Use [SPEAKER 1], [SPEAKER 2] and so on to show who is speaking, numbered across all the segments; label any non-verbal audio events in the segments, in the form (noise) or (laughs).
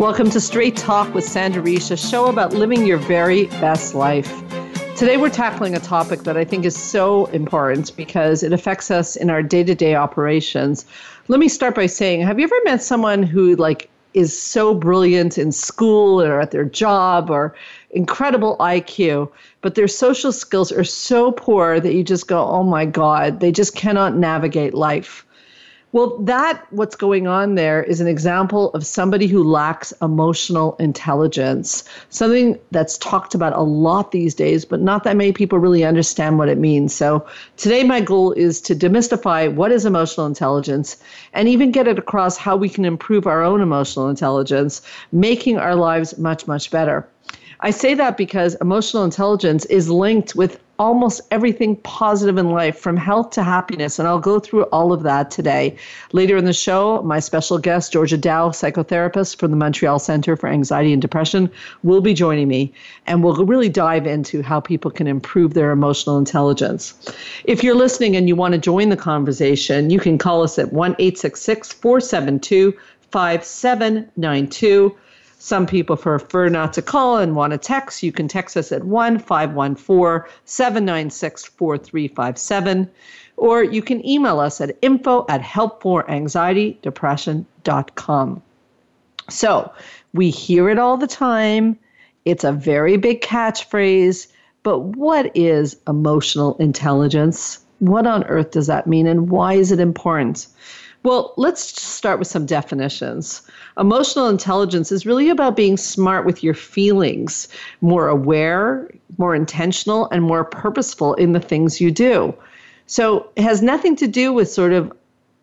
[SPEAKER 1] Welcome to Straight Talk with Sandra Reish, a show about living your very best life. Today, we're tackling a topic that I think is so important because it affects us in our day to day operations. Let me start by saying Have you ever met someone who, like, is so brilliant in school or at their job or incredible IQ, but their social skills are so poor that you just go, oh my God, they just cannot navigate life. Well, that what's going on there is an example of somebody who lacks emotional intelligence, something that's talked about a lot these days, but not that many people really understand what it means. So, today, my goal is to demystify what is emotional intelligence and even get it across how we can improve our own emotional intelligence, making our lives much, much better. I say that because emotional intelligence is linked with almost everything positive in life, from health to happiness. And I'll go through all of that today. Later in the show, my special guest, Georgia Dow, psychotherapist from the Montreal Center for Anxiety and Depression, will be joining me. And we'll really dive into how people can improve their emotional intelligence. If you're listening and you want to join the conversation, you can call us at 1 472 5792. Some people prefer not to call and want to text. You can text us at 1 514 796 4357, or you can email us at info at helpforanxietydepression.com. So we hear it all the time. It's a very big catchphrase, but what is emotional intelligence? What on earth does that mean, and why is it important? Well, let's start with some definitions. Emotional intelligence is really about being smart with your feelings, more aware, more intentional, and more purposeful in the things you do. So it has nothing to do with sort of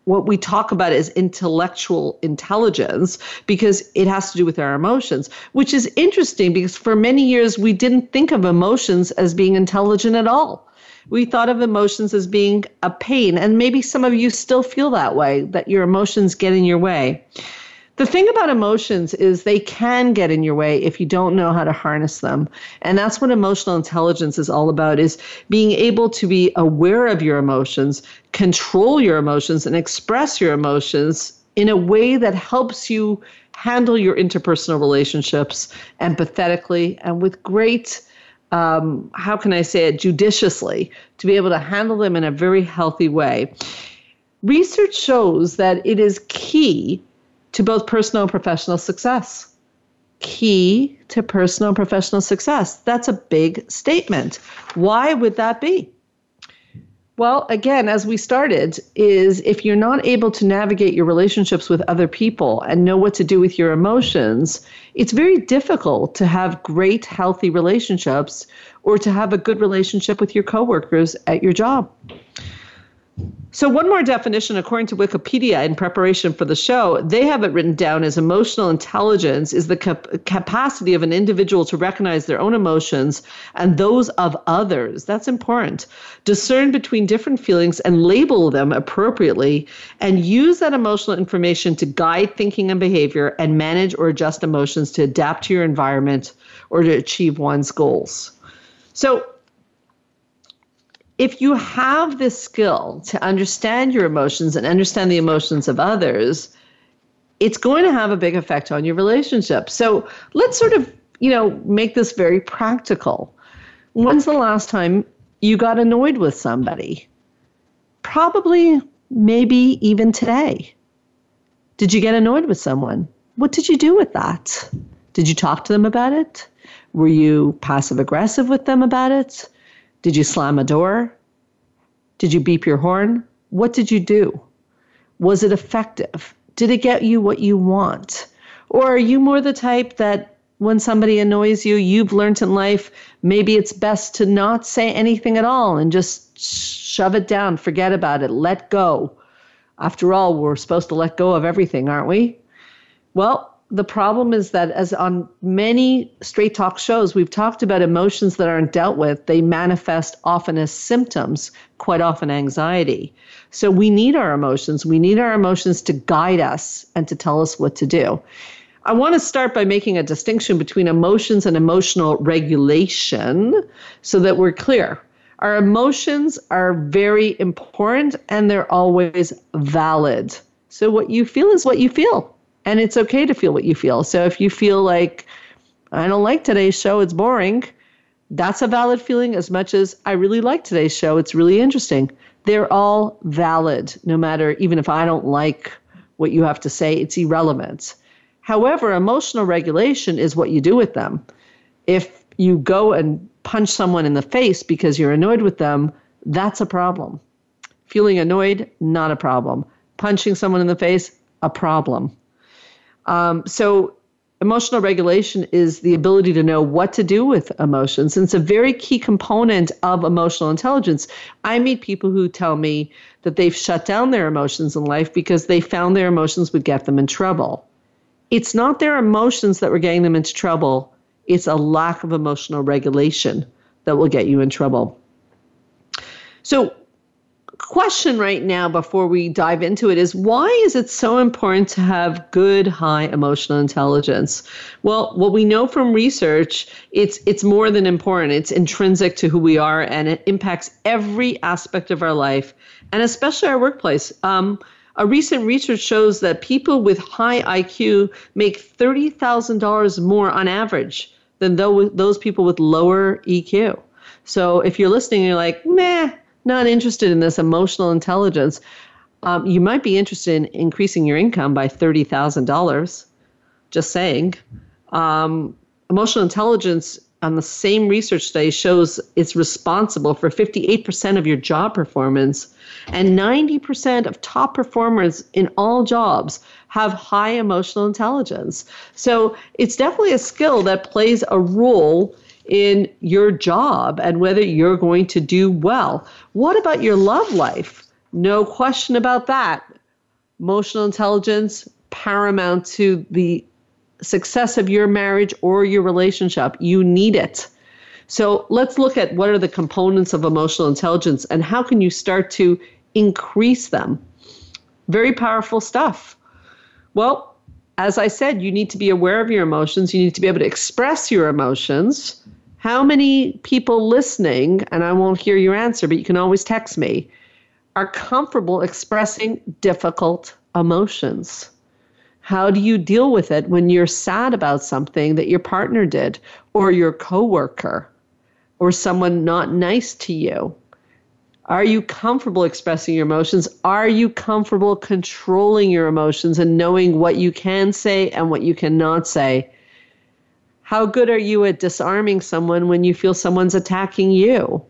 [SPEAKER 1] what we talk about as intellectual intelligence because it has to do with our emotions, which is interesting because for many years we didn't think of emotions as being intelligent at all we thought of emotions as being a pain. And maybe some of you still feel that way, that your emotions get in your way. The thing about emotions is they can get in your way if you don't know how to harness them. And that's what emotional intelligence is all about is being able to be aware of your emotions, control your emotions and express your emotions in a way that helps you handle your interpersonal relationships empathetically and with great um, how can I say it, judiciously to be able to handle them in a very healthy way. Research shows that it is key to both personal and professional success. Key to personal and professional success. That's a big statement. Why would that be? Well, again, as we started, is if you're not able to navigate your relationships with other people and know what to do with your emotions, it's very difficult to have great, healthy relationships or to have a good relationship with your coworkers at your job. So, one more definition, according to Wikipedia, in preparation for the show, they have it written down as emotional intelligence is the cap- capacity of an individual to recognize their own emotions and those of others. That's important. Discern between different feelings and label them appropriately, and use that emotional information to guide thinking and behavior and manage or adjust emotions to adapt to your environment or to achieve one's goals. So, if you have this skill to understand your emotions and understand the emotions of others, it's going to have a big effect on your relationship. So let's sort of, you know, make this very practical. When's the last time you got annoyed with somebody? Probably, maybe even today. Did you get annoyed with someone? What did you do with that? Did you talk to them about it? Were you passive aggressive with them about it? Did you slam a door? Did you beep your horn? What did you do? Was it effective? Did it get you what you want? Or are you more the type that when somebody annoys you, you've learned in life, maybe it's best to not say anything at all and just shove it down, forget about it, let go. After all, we're supposed to let go of everything, aren't we? Well, the problem is that as on many straight talk shows we've talked about emotions that aren't dealt with. They manifest often as symptoms quite often anxiety. So we need our emotions. We need our emotions to guide us and to tell us what to do. I want to start by making a distinction between emotions and emotional regulation so that we're clear. Our emotions are very important and they're always valid. So what you feel is what you feel and it's okay to feel what you feel. So if you feel like, I don't like today's show, it's boring, that's a valid feeling as much as I really like today's show, it's really interesting. They're all valid, no matter, even if I don't like what you have to say, it's irrelevant. However, emotional regulation is what you do with them. If you go and punch someone in the face because you're annoyed with them, that's a problem. Feeling annoyed, not a problem. Punching someone in the face, a problem. Um, so emotional regulation is the ability to know what to do with emotions. And it's a very key component of emotional intelligence. I meet people who tell me that they've shut down their emotions in life because they found their emotions would get them in trouble. It's not their emotions that were getting them into trouble. It's a lack of emotional regulation that will get you in trouble. So question right now before we dive into it is why is it so important to have good high emotional intelligence? Well what we know from research it's it's more than important. It's intrinsic to who we are and it impacts every aspect of our life and especially our workplace. Um, a recent research shows that people with high IQ make $30,000 more on average than those people with lower EQ. So if you're listening, you're like, meh, not interested in this emotional intelligence, um, you might be interested in increasing your income by $30,000. Just saying. Um, emotional intelligence on the same research study shows it's responsible for 58% of your job performance and 90% of top performers in all jobs have high emotional intelligence. So it's definitely a skill that plays a role in your job and whether you're going to do well. What about your love life? No question about that. Emotional intelligence, paramount to the success of your marriage or your relationship. You need it. So let's look at what are the components of emotional intelligence and how can you start to increase them. Very powerful stuff. Well, as I said, you need to be aware of your emotions. You need to be able to express your emotions. How many people listening, and I won't hear your answer, but you can always text me, are comfortable expressing difficult emotions? How do you deal with it when you're sad about something that your partner did, or your coworker, or someone not nice to you? Are you comfortable expressing your emotions? Are you comfortable controlling your emotions and knowing what you can say and what you cannot say? How good are you at disarming someone when you feel someone's attacking you?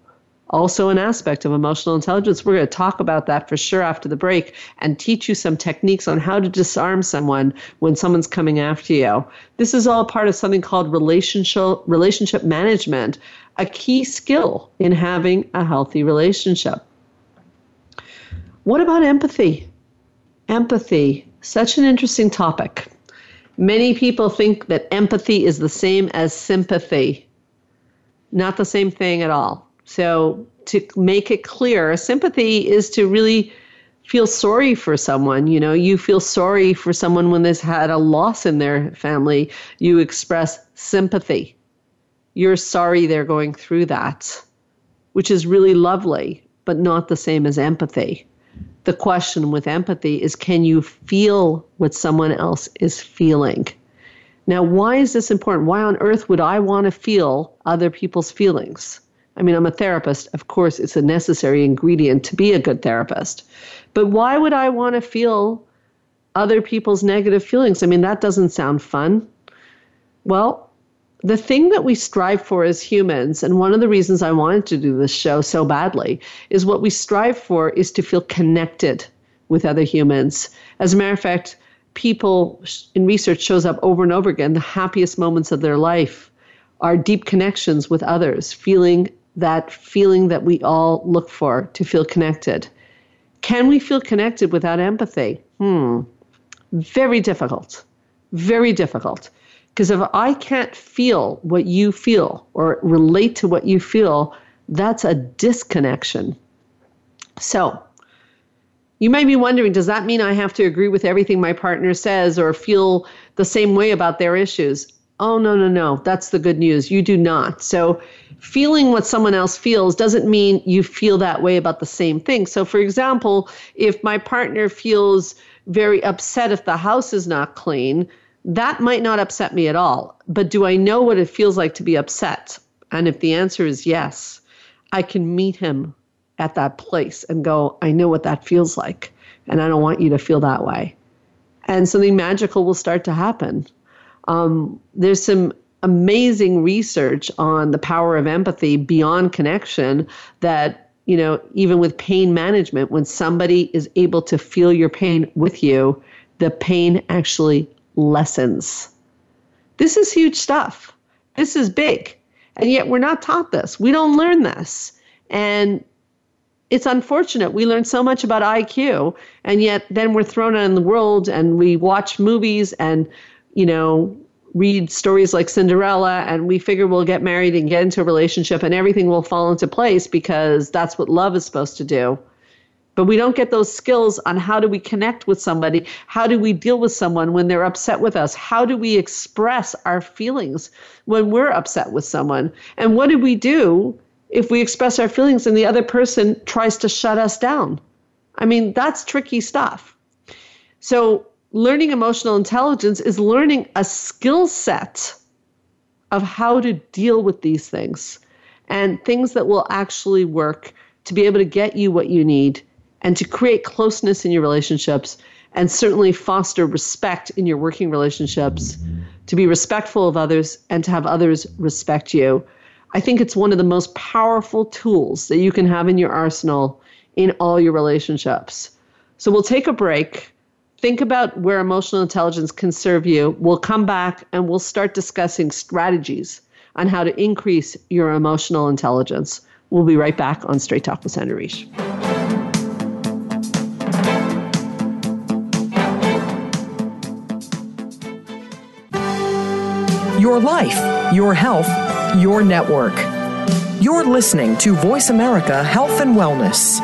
[SPEAKER 1] Also, an aspect of emotional intelligence. We're going to talk about that for sure after the break and teach you some techniques on how to disarm someone when someone's coming after you. This is all part of something called relationship, relationship management, a key skill in having a healthy relationship. What about empathy? Empathy, such an interesting topic. Many people think that empathy is the same as sympathy. Not the same thing at all. So, to make it clear, sympathy is to really feel sorry for someone. You know, you feel sorry for someone when they've had a loss in their family. You express sympathy. You're sorry they're going through that, which is really lovely, but not the same as empathy the question with empathy is can you feel what someone else is feeling? Now, why is this important? Why on earth would I want to feel other people's feelings? I mean, I'm a therapist. Of course, it's a necessary ingredient to be a good therapist. But why would I want to feel other people's negative feelings? I mean, that doesn't sound fun. Well, the thing that we strive for as humans, and one of the reasons I wanted to do this show so badly, is what we strive for is to feel connected with other humans. As a matter of fact, people in research shows up over and over again the happiest moments of their life are deep connections with others, feeling that feeling that we all look for to feel connected. Can we feel connected without empathy? Hmm. Very difficult Very difficult. Because if I can't feel what you feel or relate to what you feel, that's a disconnection. So, you might be wondering does that mean I have to agree with everything my partner says or feel the same way about their issues? Oh, no, no, no. That's the good news. You do not. So, feeling what someone else feels doesn't mean you feel that way about the same thing. So, for example, if my partner feels very upset if the house is not clean, that might not upset me at all. But do I know what it feels like to be upset? And if the answer is yes, I can meet him at that place and go, I know what that feels like. And I don't want you to feel that way. And something magical will start to happen. Um, there's some amazing research on the power of empathy beyond connection that, you know, even with pain management, when somebody is able to feel your pain with you, the pain actually lessens. This is huge stuff. This is big. And yet we're not taught this. We don't learn this. And it's unfortunate. We learn so much about IQ, and yet then we're thrown out in the world and we watch movies and, you know, read stories like Cinderella and we figure we'll get married and get into a relationship and everything will fall into place because that's what love is supposed to do. But we don't get those skills on how do we connect with somebody? How do we deal with someone when they're upset with us? How do we express our feelings when we're upset with someone? And what do we do if we express our feelings and the other person tries to shut us down. I mean, that's tricky stuff. So, learning emotional intelligence is learning a skill set of how to deal with these things and things that will actually work to be able to get you what you need and to create closeness in your relationships and certainly foster respect in your working relationships, to be respectful of others and to have others respect you. I think it's one of the most powerful tools that you can have in your arsenal in all your relationships. So we'll take a break. Think about where emotional intelligence can serve you. We'll come back and we'll start discussing strategies on how to increase your emotional intelligence. We'll be right back on Straight Talk with Sandra Reish.
[SPEAKER 2] Your life, your health your network. You're listening to Voice America Health and Wellness.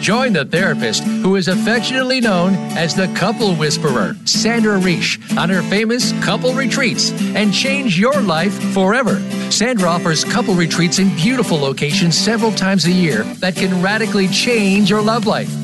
[SPEAKER 3] Join the therapist who is affectionately known as the couple whisperer, Sandra Reish, on her famous couple retreats and change your life forever. Sandra offers couple retreats in beautiful locations several times a year that can radically change your love life.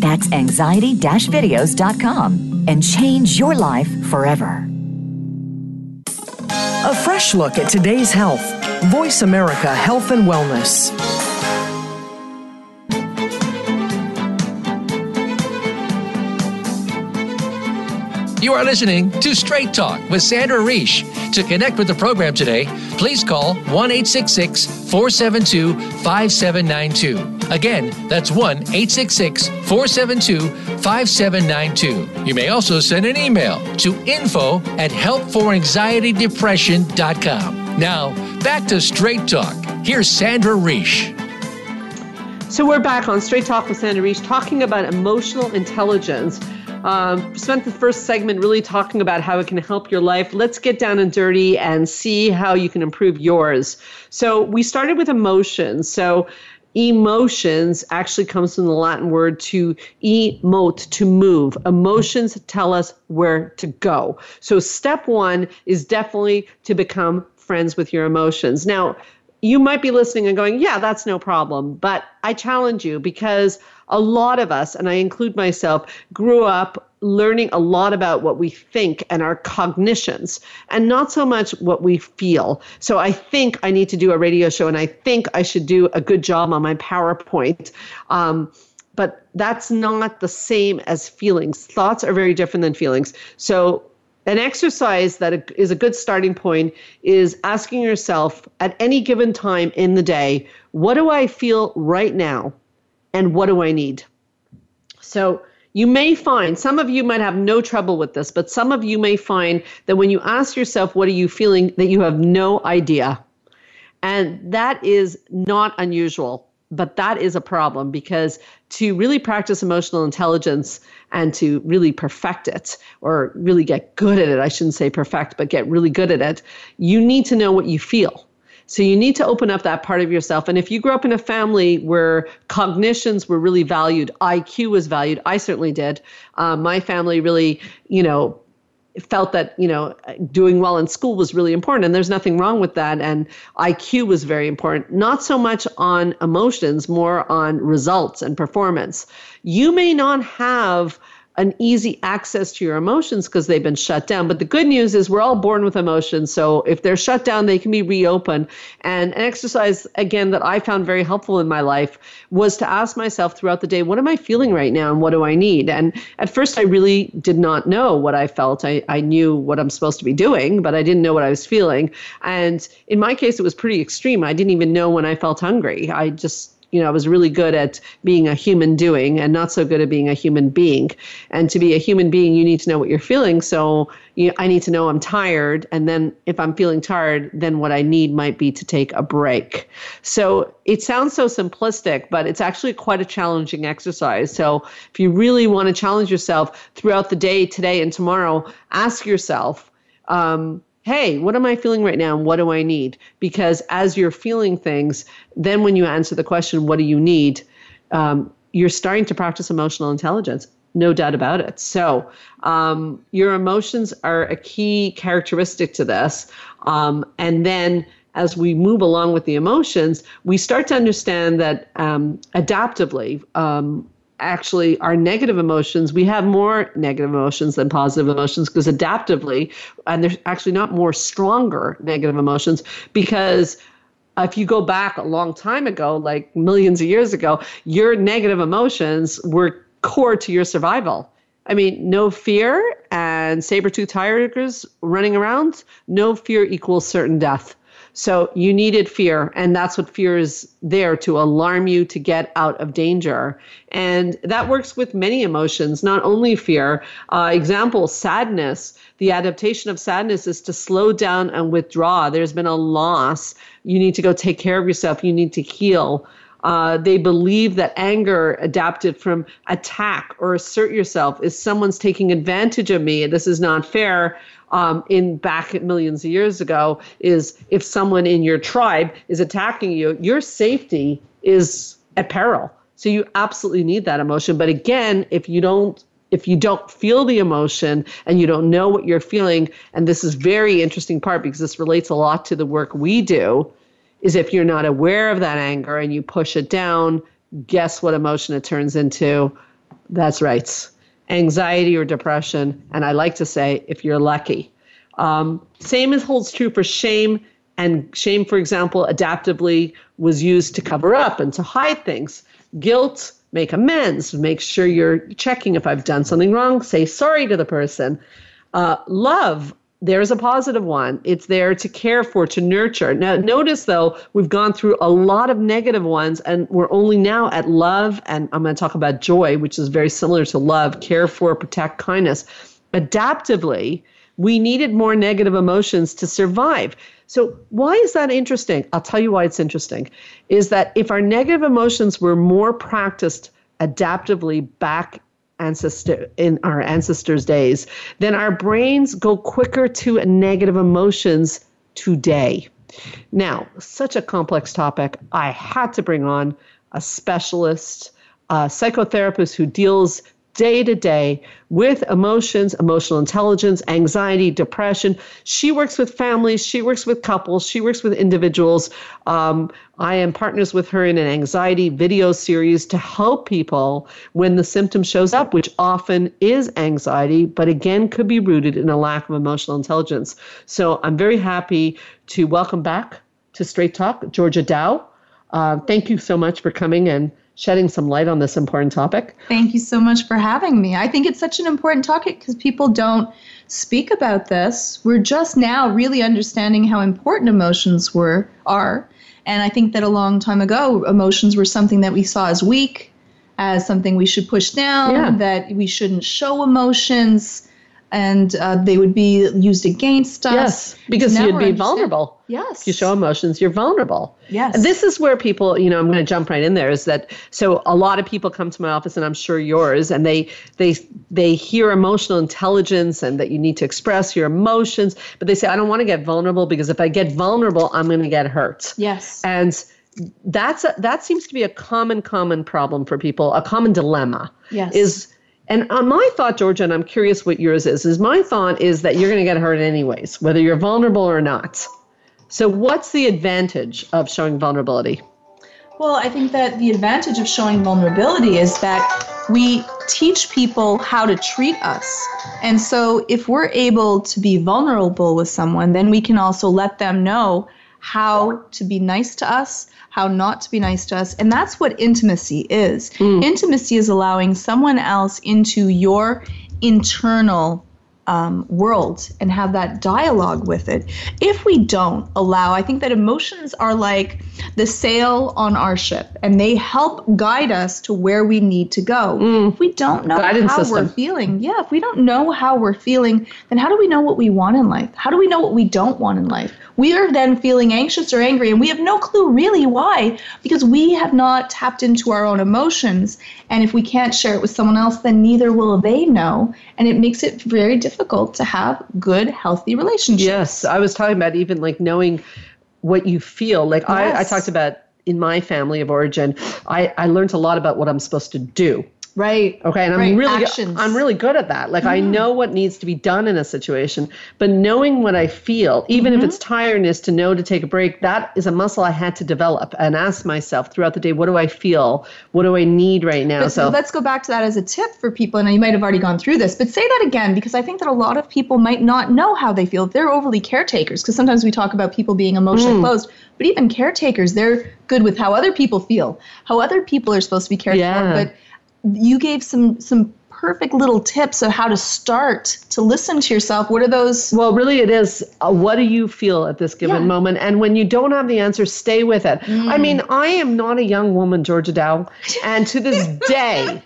[SPEAKER 4] That's anxiety videos.com and change your life forever.
[SPEAKER 2] A fresh look at today's health. Voice America Health and Wellness.
[SPEAKER 3] You are listening to Straight Talk with Sandra Reish. To connect with the program today, please call 1 472 5792. Again, that's 1 866 472 5792. You may also send an email to info at helpforanxietydepression.com. Now, back to Straight Talk. Here's Sandra Reish.
[SPEAKER 1] So, we're back on Straight Talk with Sandra Reish talking about emotional intelligence um, spent the first segment really talking about how it can help your life. Let's get down and dirty and see how you can improve yours. So we started with emotions. So emotions actually comes from the Latin word to emote, to move. Emotions tell us where to go. So step one is definitely to become friends with your emotions. Now, you might be listening and going, yeah, that's no problem. But I challenge you because a lot of us, and I include myself, grew up learning a lot about what we think and our cognitions and not so much what we feel. So I think I need to do a radio show and I think I should do a good job on my PowerPoint. Um, but that's not the same as feelings. Thoughts are very different than feelings. So an exercise that is a good starting point is asking yourself at any given time in the day, what do I feel right now? And what do I need? So you may find, some of you might have no trouble with this, but some of you may find that when you ask yourself, what are you feeling, that you have no idea. And that is not unusual, but that is a problem because to really practice emotional intelligence and to really perfect it or really get good at it, I shouldn't say perfect, but get really good at it, you need to know what you feel. So you need to open up that part of yourself. And if you grew up in a family where cognitions were really valued, IQ was valued, I certainly did. Um, my family really, you know, felt that you know doing well in school was really important and there's nothing wrong with that and IQ was very important not so much on emotions more on results and performance you may not have an easy access to your emotions because they've been shut down. But the good news is we're all born with emotions. So if they're shut down, they can be reopened. And an exercise, again, that I found very helpful in my life was to ask myself throughout the day, what am I feeling right now and what do I need? And at first, I really did not know what I felt. I, I knew what I'm supposed to be doing, but I didn't know what I was feeling. And in my case, it was pretty extreme. I didn't even know when I felt hungry. I just you know, I was really good at being a human doing and not so good at being a human being. And to be a human being, you need to know what you're feeling. So you, I need to know I'm tired. And then if I'm feeling tired, then what I need might be to take a break. So it sounds so simplistic, but it's actually quite a challenging exercise. So if you really want to challenge yourself throughout the day, today, and tomorrow, ask yourself, um, hey, what am I feeling right now and what do I need? Because as you're feeling things, then when you answer the question, what do you need? Um, you're starting to practice emotional intelligence. No doubt about it. So, um, your emotions are a key characteristic to this. Um, and then, as we move along with the emotions, we start to understand that um, adaptively, um, actually our negative emotions, we have more negative emotions than positive emotions because adaptively, and there's actually not more stronger negative emotions because if you go back a long time ago, like millions of years ago, your negative emotions were core to your survival. I mean, no fear and saber-toothed tigers running around, no fear equals certain death. So you needed fear, and that's what fear is there to alarm you to get out of danger. And that works with many emotions, not only fear. Uh, example, sadness. The adaptation of sadness is to slow down and withdraw. There's been a loss. You need to go take care of yourself. You need to heal. Uh, they believe that anger adapted from attack or assert yourself is someone's taking advantage of me. This is not fair um, in back millions of years ago is if someone in your tribe is attacking you, your safety is at peril. So you absolutely need that emotion. But again, if you don't if you don't feel the emotion and you don't know what you're feeling, and this is very interesting part because this relates a lot to the work we do, is if you're not aware of that anger and you push it down, guess what emotion it turns into? That's right anxiety or depression. And I like to say, if you're lucky. Um, same as holds true for shame. And shame, for example, adaptively was used to cover up and to hide things. Guilt, make amends, make sure you're checking if I've done something wrong, say sorry to the person. Uh, love, there's a positive one. It's there to care for, to nurture. Now, notice though, we've gone through a lot of negative ones, and we're only now at love. And I'm going to talk about joy, which is very similar to love, care for, protect, kindness. Adaptively, we needed more negative emotions to survive. So, why is that interesting? I'll tell you why it's interesting. Is that if our negative emotions were more practiced adaptively back ancestor in our ancestors' days, then our brains go quicker to negative emotions today. Now, such a complex topic. I had to bring on a specialist, a psychotherapist who deals day to day with emotions, emotional intelligence, anxiety, depression. She works with families, she works with couples, she works with individuals. Um, I am partners with her in an anxiety video series to help people when the symptom shows up, which often is anxiety, but again could be rooted in a lack of emotional intelligence. So I'm very happy to welcome back to Straight Talk, Georgia Dow. Uh, thank you so much for coming and shedding some light on this important topic.
[SPEAKER 5] Thank you so much for having me. I think it's such an important topic because people don't speak about this. We're just now really understanding how important emotions were are. And I think that a long time ago, emotions were something that we saw as weak, as something we should push down, yeah. that we shouldn't show emotions and uh, they would be used against us.
[SPEAKER 1] Yes, because you'd be vulnerable.
[SPEAKER 5] Yes.
[SPEAKER 1] You show emotions, you're vulnerable.
[SPEAKER 5] Yes.
[SPEAKER 1] And this is where people, you know, I'm going to jump right in there is that so a lot of people come to my office and I'm sure yours and they they they hear emotional intelligence and that you need to express your emotions, but they say I don't want to get vulnerable because if I get vulnerable, I'm going to get hurt.
[SPEAKER 5] Yes.
[SPEAKER 1] And that's a, that seems to be a common common problem for people, a common dilemma.
[SPEAKER 5] Yes.
[SPEAKER 1] Is and uh, my thought, Georgia, and I'm curious what yours is, is my thought is that you're going to get hurt anyways, whether you're vulnerable or not. So, what's the advantage of showing vulnerability?
[SPEAKER 5] Well, I think that the advantage of showing vulnerability is that we teach people how to treat us. And so, if we're able to be vulnerable with someone, then we can also let them know how to be nice to us, how not to be nice to us. And that's what intimacy is. Mm. Intimacy is allowing someone else into your internal um, world and have that dialogue with it. If we don't allow, I think that emotions are like the sail on our ship and they help guide us to where we need to go. Mm. If we don't know Guidance how system. we're feeling, yeah, if we don't know how we're feeling, then how do we know what we want in life? How do we know what we don't want in life? We are then feeling anxious or angry, and we have no clue really why because we have not tapped into our own emotions. And if we can't share it with someone else, then neither will they know. And it makes it very difficult to have good, healthy relationships.
[SPEAKER 1] Yes. I was talking about even like knowing what you feel. Like yes. I, I talked about in my family of origin, I, I learned a lot about what I'm supposed to do.
[SPEAKER 5] Right.
[SPEAKER 1] Okay. And
[SPEAKER 5] right.
[SPEAKER 1] I'm really
[SPEAKER 5] Actions.
[SPEAKER 1] I'm really good at that. Like mm. I know what needs to be done in a situation, but knowing what I feel, even mm-hmm. if it's tiredness to know to take a break, that is a muscle I had to develop and ask myself throughout the day, what do I feel? What do I need right now?
[SPEAKER 5] But so let's go back to that as a tip for people. And you might have already gone through this, but say that again because I think that a lot of people might not know how they feel. They're overly caretakers because sometimes we talk about people being emotionally mm. closed, but even caretakers, they're good with how other people feel, how other people are supposed to be cared yeah. for. But you gave some some perfect little tips of how to start to listen to yourself. What are those?
[SPEAKER 1] Well, really, it is uh, what do you feel at this given yeah. moment? And when you don't have the answer, stay with it. Mm. I mean, I am not a young woman, Georgia Dow, and to this (laughs) day,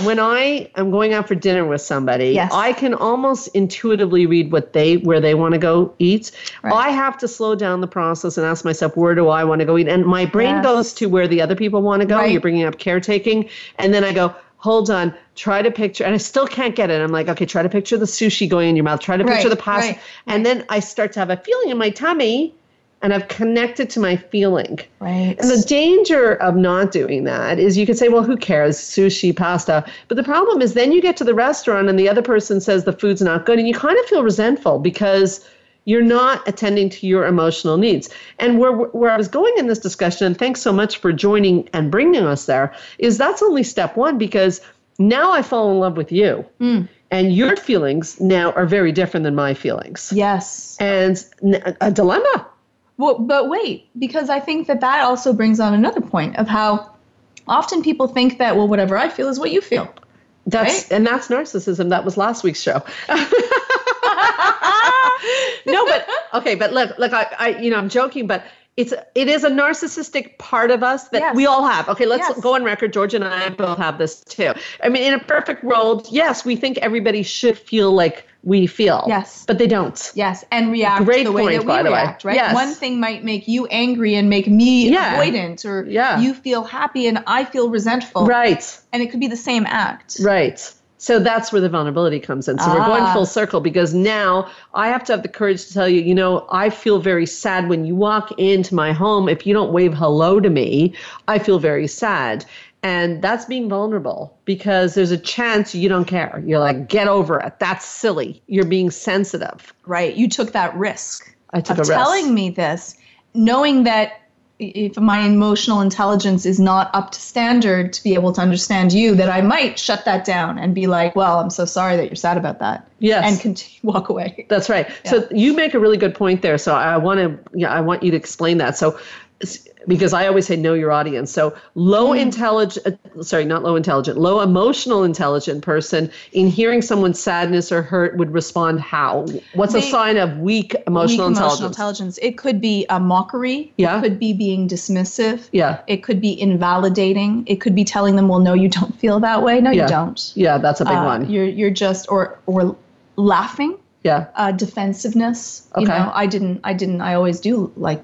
[SPEAKER 1] when I am going out for dinner with somebody,
[SPEAKER 5] yes.
[SPEAKER 1] I can almost intuitively read what they where they want to go eat. Right. I have to slow down the process and ask myself where do I want to go eat, and my brain yes. goes to where the other people want to go. Right. You're bringing up caretaking, and then I go. Hold on, try to picture, and I still can't get it. I'm like, okay, try to picture the sushi going in your mouth, try to picture right. the pasta. And then I start to have a feeling in my tummy and I've connected to my feeling.
[SPEAKER 5] Right.
[SPEAKER 1] And the danger of not doing that is you could say, well, who cares? Sushi, pasta. But the problem is then you get to the restaurant and the other person says the food's not good and you kind of feel resentful because you're not attending to your emotional needs. And where where I was going in this discussion, and thanks so much for joining and bringing us there, is that's only step one because now I fall in love with you. Mm. And your feelings now are very different than my feelings.
[SPEAKER 5] Yes.
[SPEAKER 1] And a dilemma
[SPEAKER 5] well, but wait, because I think that that also brings on another point of how often people think that well, whatever I feel is what you feel.
[SPEAKER 1] That's right? and that's narcissism. That was last week's show. (laughs) (laughs) no, but okay, but look, look, I, I, you know, I'm joking, but it's it is a narcissistic part of us that yes. we all have. Okay, let's yes. go on record. George and I both have this too. I mean, in a perfect world, yes, we think everybody should feel like we feel.
[SPEAKER 5] Yes.
[SPEAKER 1] But they don't.
[SPEAKER 5] Yes. And react Great the way point, that we react, right? Yes. One thing might make you angry and make me yeah. avoidant, or
[SPEAKER 1] yeah.
[SPEAKER 5] you feel happy and I feel resentful.
[SPEAKER 1] Right.
[SPEAKER 5] And it could be the same act.
[SPEAKER 1] Right. So that's where the vulnerability comes in. So ah. we're going ah. full circle because now I have to have the courage to tell you, you know, I feel very sad when you walk into my home. If you don't wave hello to me, I feel very sad. And that's being vulnerable because there's a chance you don't care. You're like, get over it. That's silly. You're being sensitive.
[SPEAKER 5] Right. You took that risk.
[SPEAKER 1] I took
[SPEAKER 5] of
[SPEAKER 1] a risk.
[SPEAKER 5] telling me this, knowing that if my emotional intelligence is not up to standard to be able to understand you, that I might shut that down and be like, well, I'm so sorry that you're sad about that.
[SPEAKER 1] Yes.
[SPEAKER 5] And continue walk away.
[SPEAKER 1] That's right. So you make a really good point there. So I want to, yeah, I want you to explain that. So because I always say know your audience. So low
[SPEAKER 5] Mm.
[SPEAKER 1] intelligent, uh, sorry, not low intelligent, low emotional intelligent person in hearing someone's sadness or hurt would respond how? What's a sign of weak emotional
[SPEAKER 5] Weak
[SPEAKER 1] intelligence?
[SPEAKER 5] emotional intelligence. It could be a mockery.
[SPEAKER 1] Yeah.
[SPEAKER 5] It could be being dismissive.
[SPEAKER 1] Yeah.
[SPEAKER 5] It could be invalidating. It could be telling them, well, no, you don't feel that way. No,
[SPEAKER 1] Yeah.
[SPEAKER 5] you don't.
[SPEAKER 1] Yeah, that's a big
[SPEAKER 5] Uh,
[SPEAKER 1] one.
[SPEAKER 5] You're you're just or or laughing,
[SPEAKER 1] Yeah.
[SPEAKER 5] uh, defensiveness. You
[SPEAKER 1] Okay.
[SPEAKER 5] know, I didn't I didn't I always do like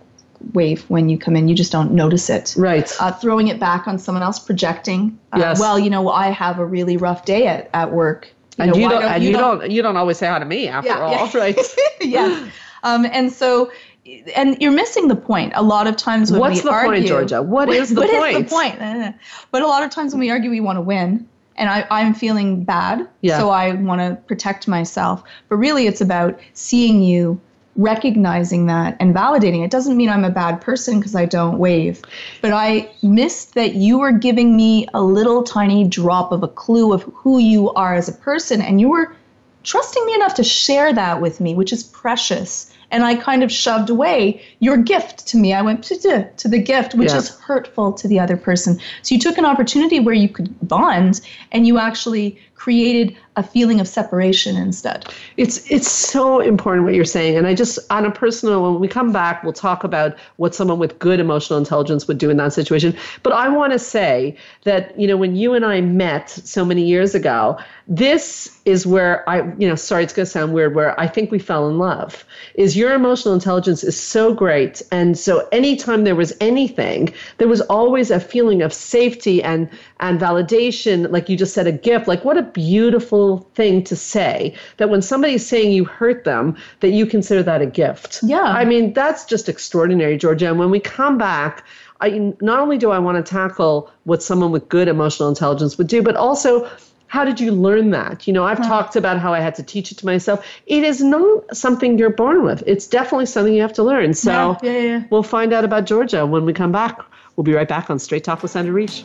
[SPEAKER 5] wave when you come in. You just don't notice it.
[SPEAKER 1] Right.
[SPEAKER 5] Uh, throwing it back on someone else, projecting. Uh,
[SPEAKER 1] Yes.
[SPEAKER 5] Well, you know, I have a really rough day at, at work.
[SPEAKER 1] and
[SPEAKER 5] know,
[SPEAKER 1] you
[SPEAKER 5] why
[SPEAKER 1] don't, and you don't, you don't always say hi to me after
[SPEAKER 5] Yeah,
[SPEAKER 1] all,
[SPEAKER 5] yeah. (laughs)
[SPEAKER 1] right? (laughs)
[SPEAKER 5] yeah. Um, and so, and you're missing the point. A lot of times when
[SPEAKER 1] What's
[SPEAKER 5] we
[SPEAKER 1] the
[SPEAKER 5] argue,
[SPEAKER 1] point, Georgia? What is the (laughs)
[SPEAKER 5] what
[SPEAKER 1] point?
[SPEAKER 5] is the point? But a lot of times when we argue, we want to win, and I, I'm feeling bad,
[SPEAKER 1] Yeah.
[SPEAKER 5] so I want to protect myself. But really, it's about seeing you, recognizing that, and validating. It doesn't mean I'm a bad person because I don't wave, but I missed that you were giving me a little tiny drop of a clue of who you are as a person, and you were trusting me enough to share that with me, which is precious. And I kind of shoved away your gift to me. I went to, the gift, which
[SPEAKER 1] Yeah.
[SPEAKER 5] is hurtful to the other person. So you took an opportunity where you could bond and you actually created a feeling of separation instead.
[SPEAKER 1] It's it's so important what you're saying, and I just on a personal. When we come back, we'll talk about what someone with good emotional intelligence would do in that situation. But I want to say that you know when you and I met so many years ago, this is where I you know sorry it's going to sound weird where I think we fell in love. Is your emotional intelligence is so great, and so anytime there was anything, there was always a feeling of safety and and validation, like you just said, a gift. Like what a beautiful thing to say that when somebody's saying you hurt them, that you consider that a gift.
[SPEAKER 5] Yeah.
[SPEAKER 1] I mean, that's just extraordinary, Georgia. And when we come back, I not only do I want to tackle what someone with good emotional intelligence would do, but also how did you learn that? You know, I've uh-huh. talked about how I had to teach it to myself. It is not something you're born with. It's definitely something you have to learn. So
[SPEAKER 5] Yeah, yeah, yeah.
[SPEAKER 1] we'll find out about Georgia when we come back. We'll be right back on Straight Talk with Sandra Reish.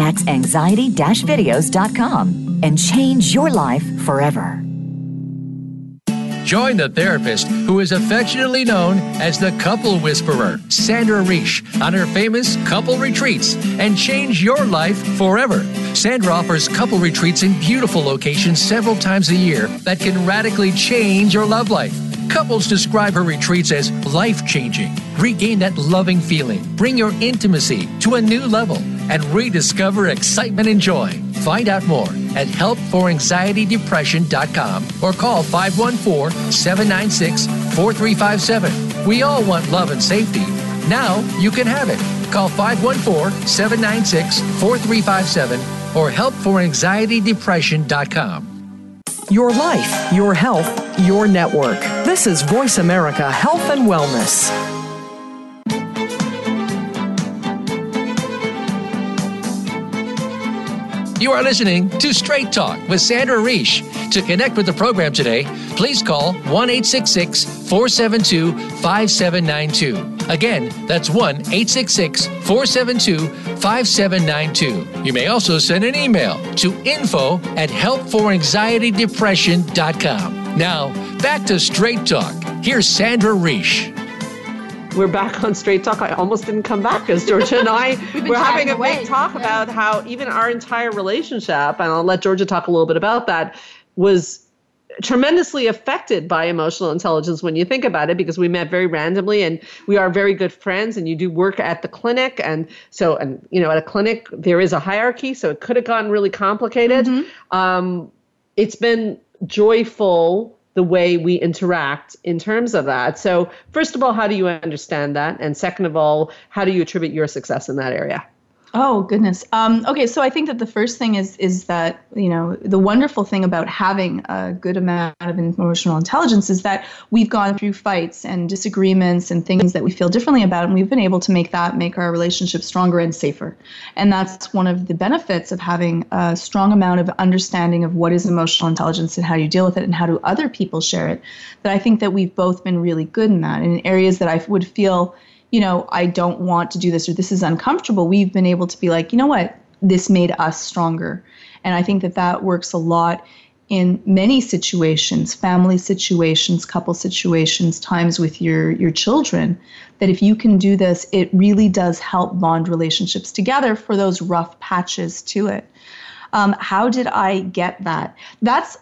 [SPEAKER 4] That's anxiety videos.com and change your life forever.
[SPEAKER 3] Join the therapist who is affectionately known as the couple whisperer, Sandra Reish, on her famous couple retreats and change your life forever. Sandra offers couple retreats in beautiful locations several times a year that can radically change your love life. Couples describe her retreats as life changing. Regain that loving feeling, bring your intimacy to a new level, and rediscover excitement and joy. Find out more at helpforanxietydepression.com or call 514 796 4357. We all want love and safety. Now you can have it. Call 514 796 4357 or helpforanxietydepression.com.
[SPEAKER 2] Your life, your health, your network. This is Voice America Health and Wellness.
[SPEAKER 3] You are listening to Straight Talk with Sandra Reish. To connect with the program today, please call 1 866 472 5792. Again, that's 1 866 472 5792. You may also send an email to info at helpforanxietydepression.com. Now, back to Straight Talk. Here's Sandra Reish.
[SPEAKER 1] We're back on Straight Talk. I almost didn't come back because Georgia and I (laughs) were having a
[SPEAKER 5] away.
[SPEAKER 1] big talk yeah. about how even our entire relationship, and I'll let Georgia talk a little bit about that, was tremendously affected by emotional intelligence when you think about it because we met very randomly and we are very good friends and you do work at the clinic and so and you know at a clinic there is a hierarchy so it could have gotten really complicated mm-hmm. um, it's been joyful the way we interact in terms of that. So, first of all, how do you understand that? And second of all, how do you attribute your success in that area?
[SPEAKER 5] Oh goodness. Um, okay, so I think that the first thing is is that you know the wonderful thing about having a good amount of emotional intelligence is that we've gone through fights and disagreements and things that we feel differently about, and we've been able to make that make our relationship stronger and safer. And that's one of the benefits of having a strong amount of understanding of what is emotional intelligence and how you deal with it and how do other people share it. That I think that we've both been really good in that. And in areas that I would feel you know, I don't want to do this or this is uncomfortable, we've been able to be like, you know what, this made us stronger. And I think that that works a lot in many situations, family situations, couple situations, times with your your children, that if you can do this, it really does help bond relationships together for those rough patches to it. Um, how did I get that? That's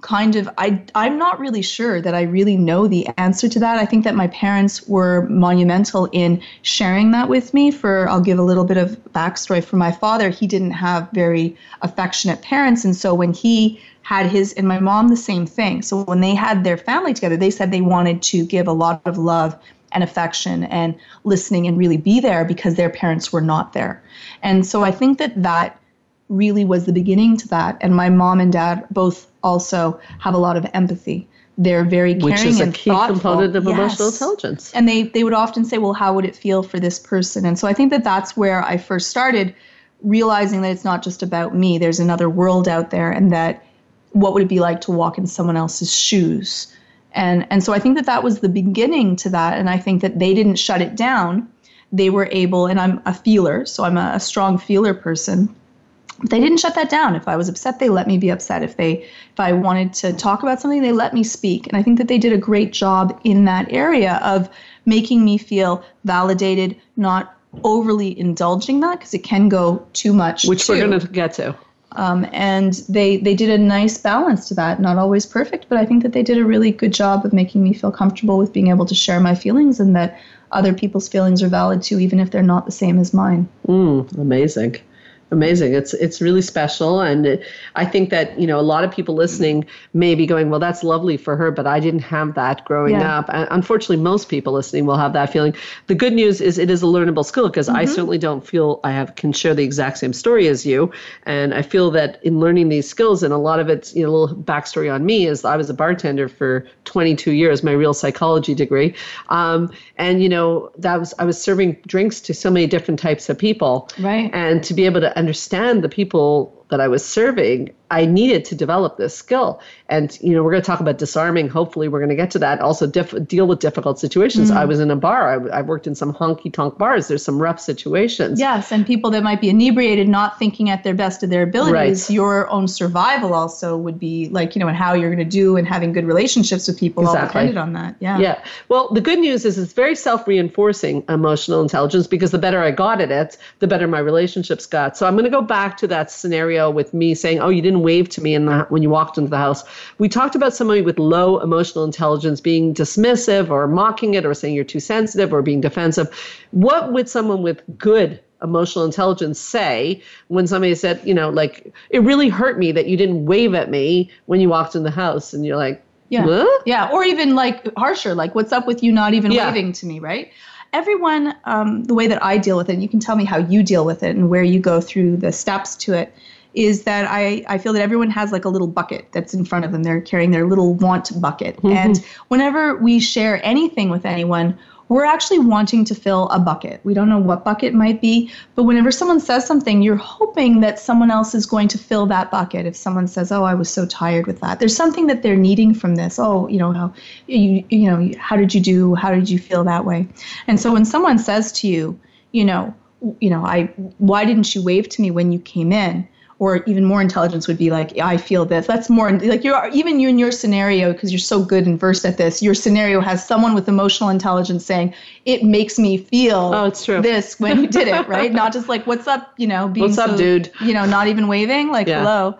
[SPEAKER 5] kind of I I'm not really sure that I really know the answer to that. I think that my parents were monumental in sharing that with me. For I'll give a little bit of backstory for my father. He didn't have very affectionate parents, and so when he had his and my mom the same thing. So when they had their family together, they said they wanted to give a lot of love and affection and listening and really be there because their parents were not there. And so I think that that really was the beginning to that. And my mom and dad both also have a lot of empathy. They're very caring
[SPEAKER 1] Which is
[SPEAKER 5] a
[SPEAKER 1] key
[SPEAKER 5] thoughtful.
[SPEAKER 1] component of
[SPEAKER 5] yes.
[SPEAKER 1] emotional intelligence.
[SPEAKER 5] And they they would often say, "Well, how would it feel for this person?" And so I think that that's where I first started realizing that it's not just about me. There's another world out there, and that what would it be like to walk in someone else's shoes? And and so I think that that was the beginning to that. And I think that they didn't shut it down. They were able, and I'm a feeler, so I'm a, a strong feeler person they didn't shut that down. If i was upset they let me be upset. If they if i wanted to talk about something they let me speak. And i think that they did a great job in that area of making me feel validated not overly indulging that because it can go too much
[SPEAKER 1] which
[SPEAKER 5] too.
[SPEAKER 1] we're going to get to.
[SPEAKER 5] Um, and they they did a nice balance to that. Not always perfect but i think that they did a really good job of making me feel comfortable with being able to share my feelings and that other people's feelings are valid too even if they're not the same as mine.
[SPEAKER 1] Mm, amazing Amazing. It's it's really special, and I think that you know a lot of people listening may be going, "Well, that's lovely for her," but I didn't have that growing yeah. up. And unfortunately, most people listening will have that feeling. The good news is it is a learnable skill because mm-hmm. I certainly don't feel I have can share the exact same story as you, and I feel that in learning these skills, and a lot of it's you know a little backstory on me is I was a bartender for 22 years, my real psychology degree, um, and you know that was I was serving drinks to so many different types of people,
[SPEAKER 5] right,
[SPEAKER 1] and to be able to understand the people that I was serving, I needed to develop this skill. And, you know, we're going to talk about disarming. Hopefully, we're going to get to that. Also, deal with difficult situations. Mm. I was in a bar. I, I worked in some honky tonk bars. There's some rough situations.
[SPEAKER 5] Yes. And people that might be inebriated, not thinking at their best of their abilities. Right. Your own survival also would be like, you know, and how you're going to do and having good relationships with people exactly. all depended on that. Yeah.
[SPEAKER 1] Yeah. Well, the good news is it's very self reinforcing emotional intelligence because the better I got at it, the better my relationships got. So I'm going to go back to that scenario with me saying, "Oh, you didn't wave to me in the, when you walked into the house." We talked about somebody with low emotional intelligence being dismissive or mocking it or saying you're too sensitive or being defensive. What would someone with good emotional intelligence say when somebody said, you know, like it really hurt me that you didn't wave at me when you walked in the house and you're like,
[SPEAKER 5] yeah. Yeah. Or even like harsher, like, what's up with you not even yeah. waving to me, right? Everyone, um, the way that I deal with it, you can tell me how you deal with it and where you go through the steps to it is that I, I feel that everyone has like a little bucket that's in front of them. They're carrying their little want bucket. Mm-hmm. And whenever we share anything with anyone, we're actually wanting to fill a bucket. We don't know what bucket might be, but whenever someone says something, you're hoping that someone else is going to fill that bucket. If someone says, "Oh, I was so tired with that," there's something that they're needing from this. Oh, you know how you you know how did you do? How did you feel that way? And so when someone says to you, you know, you know, I why didn't you wave to me when you came in? Or even more intelligence would be like i feel this that's more like you're even you in your scenario because you're so good and versed at this your scenario has someone with emotional intelligence saying it makes me feel
[SPEAKER 1] oh, it's true.
[SPEAKER 5] this when you did it right not just like what's up you know
[SPEAKER 1] being what's up dude
[SPEAKER 5] you know not even waving like yeah. hello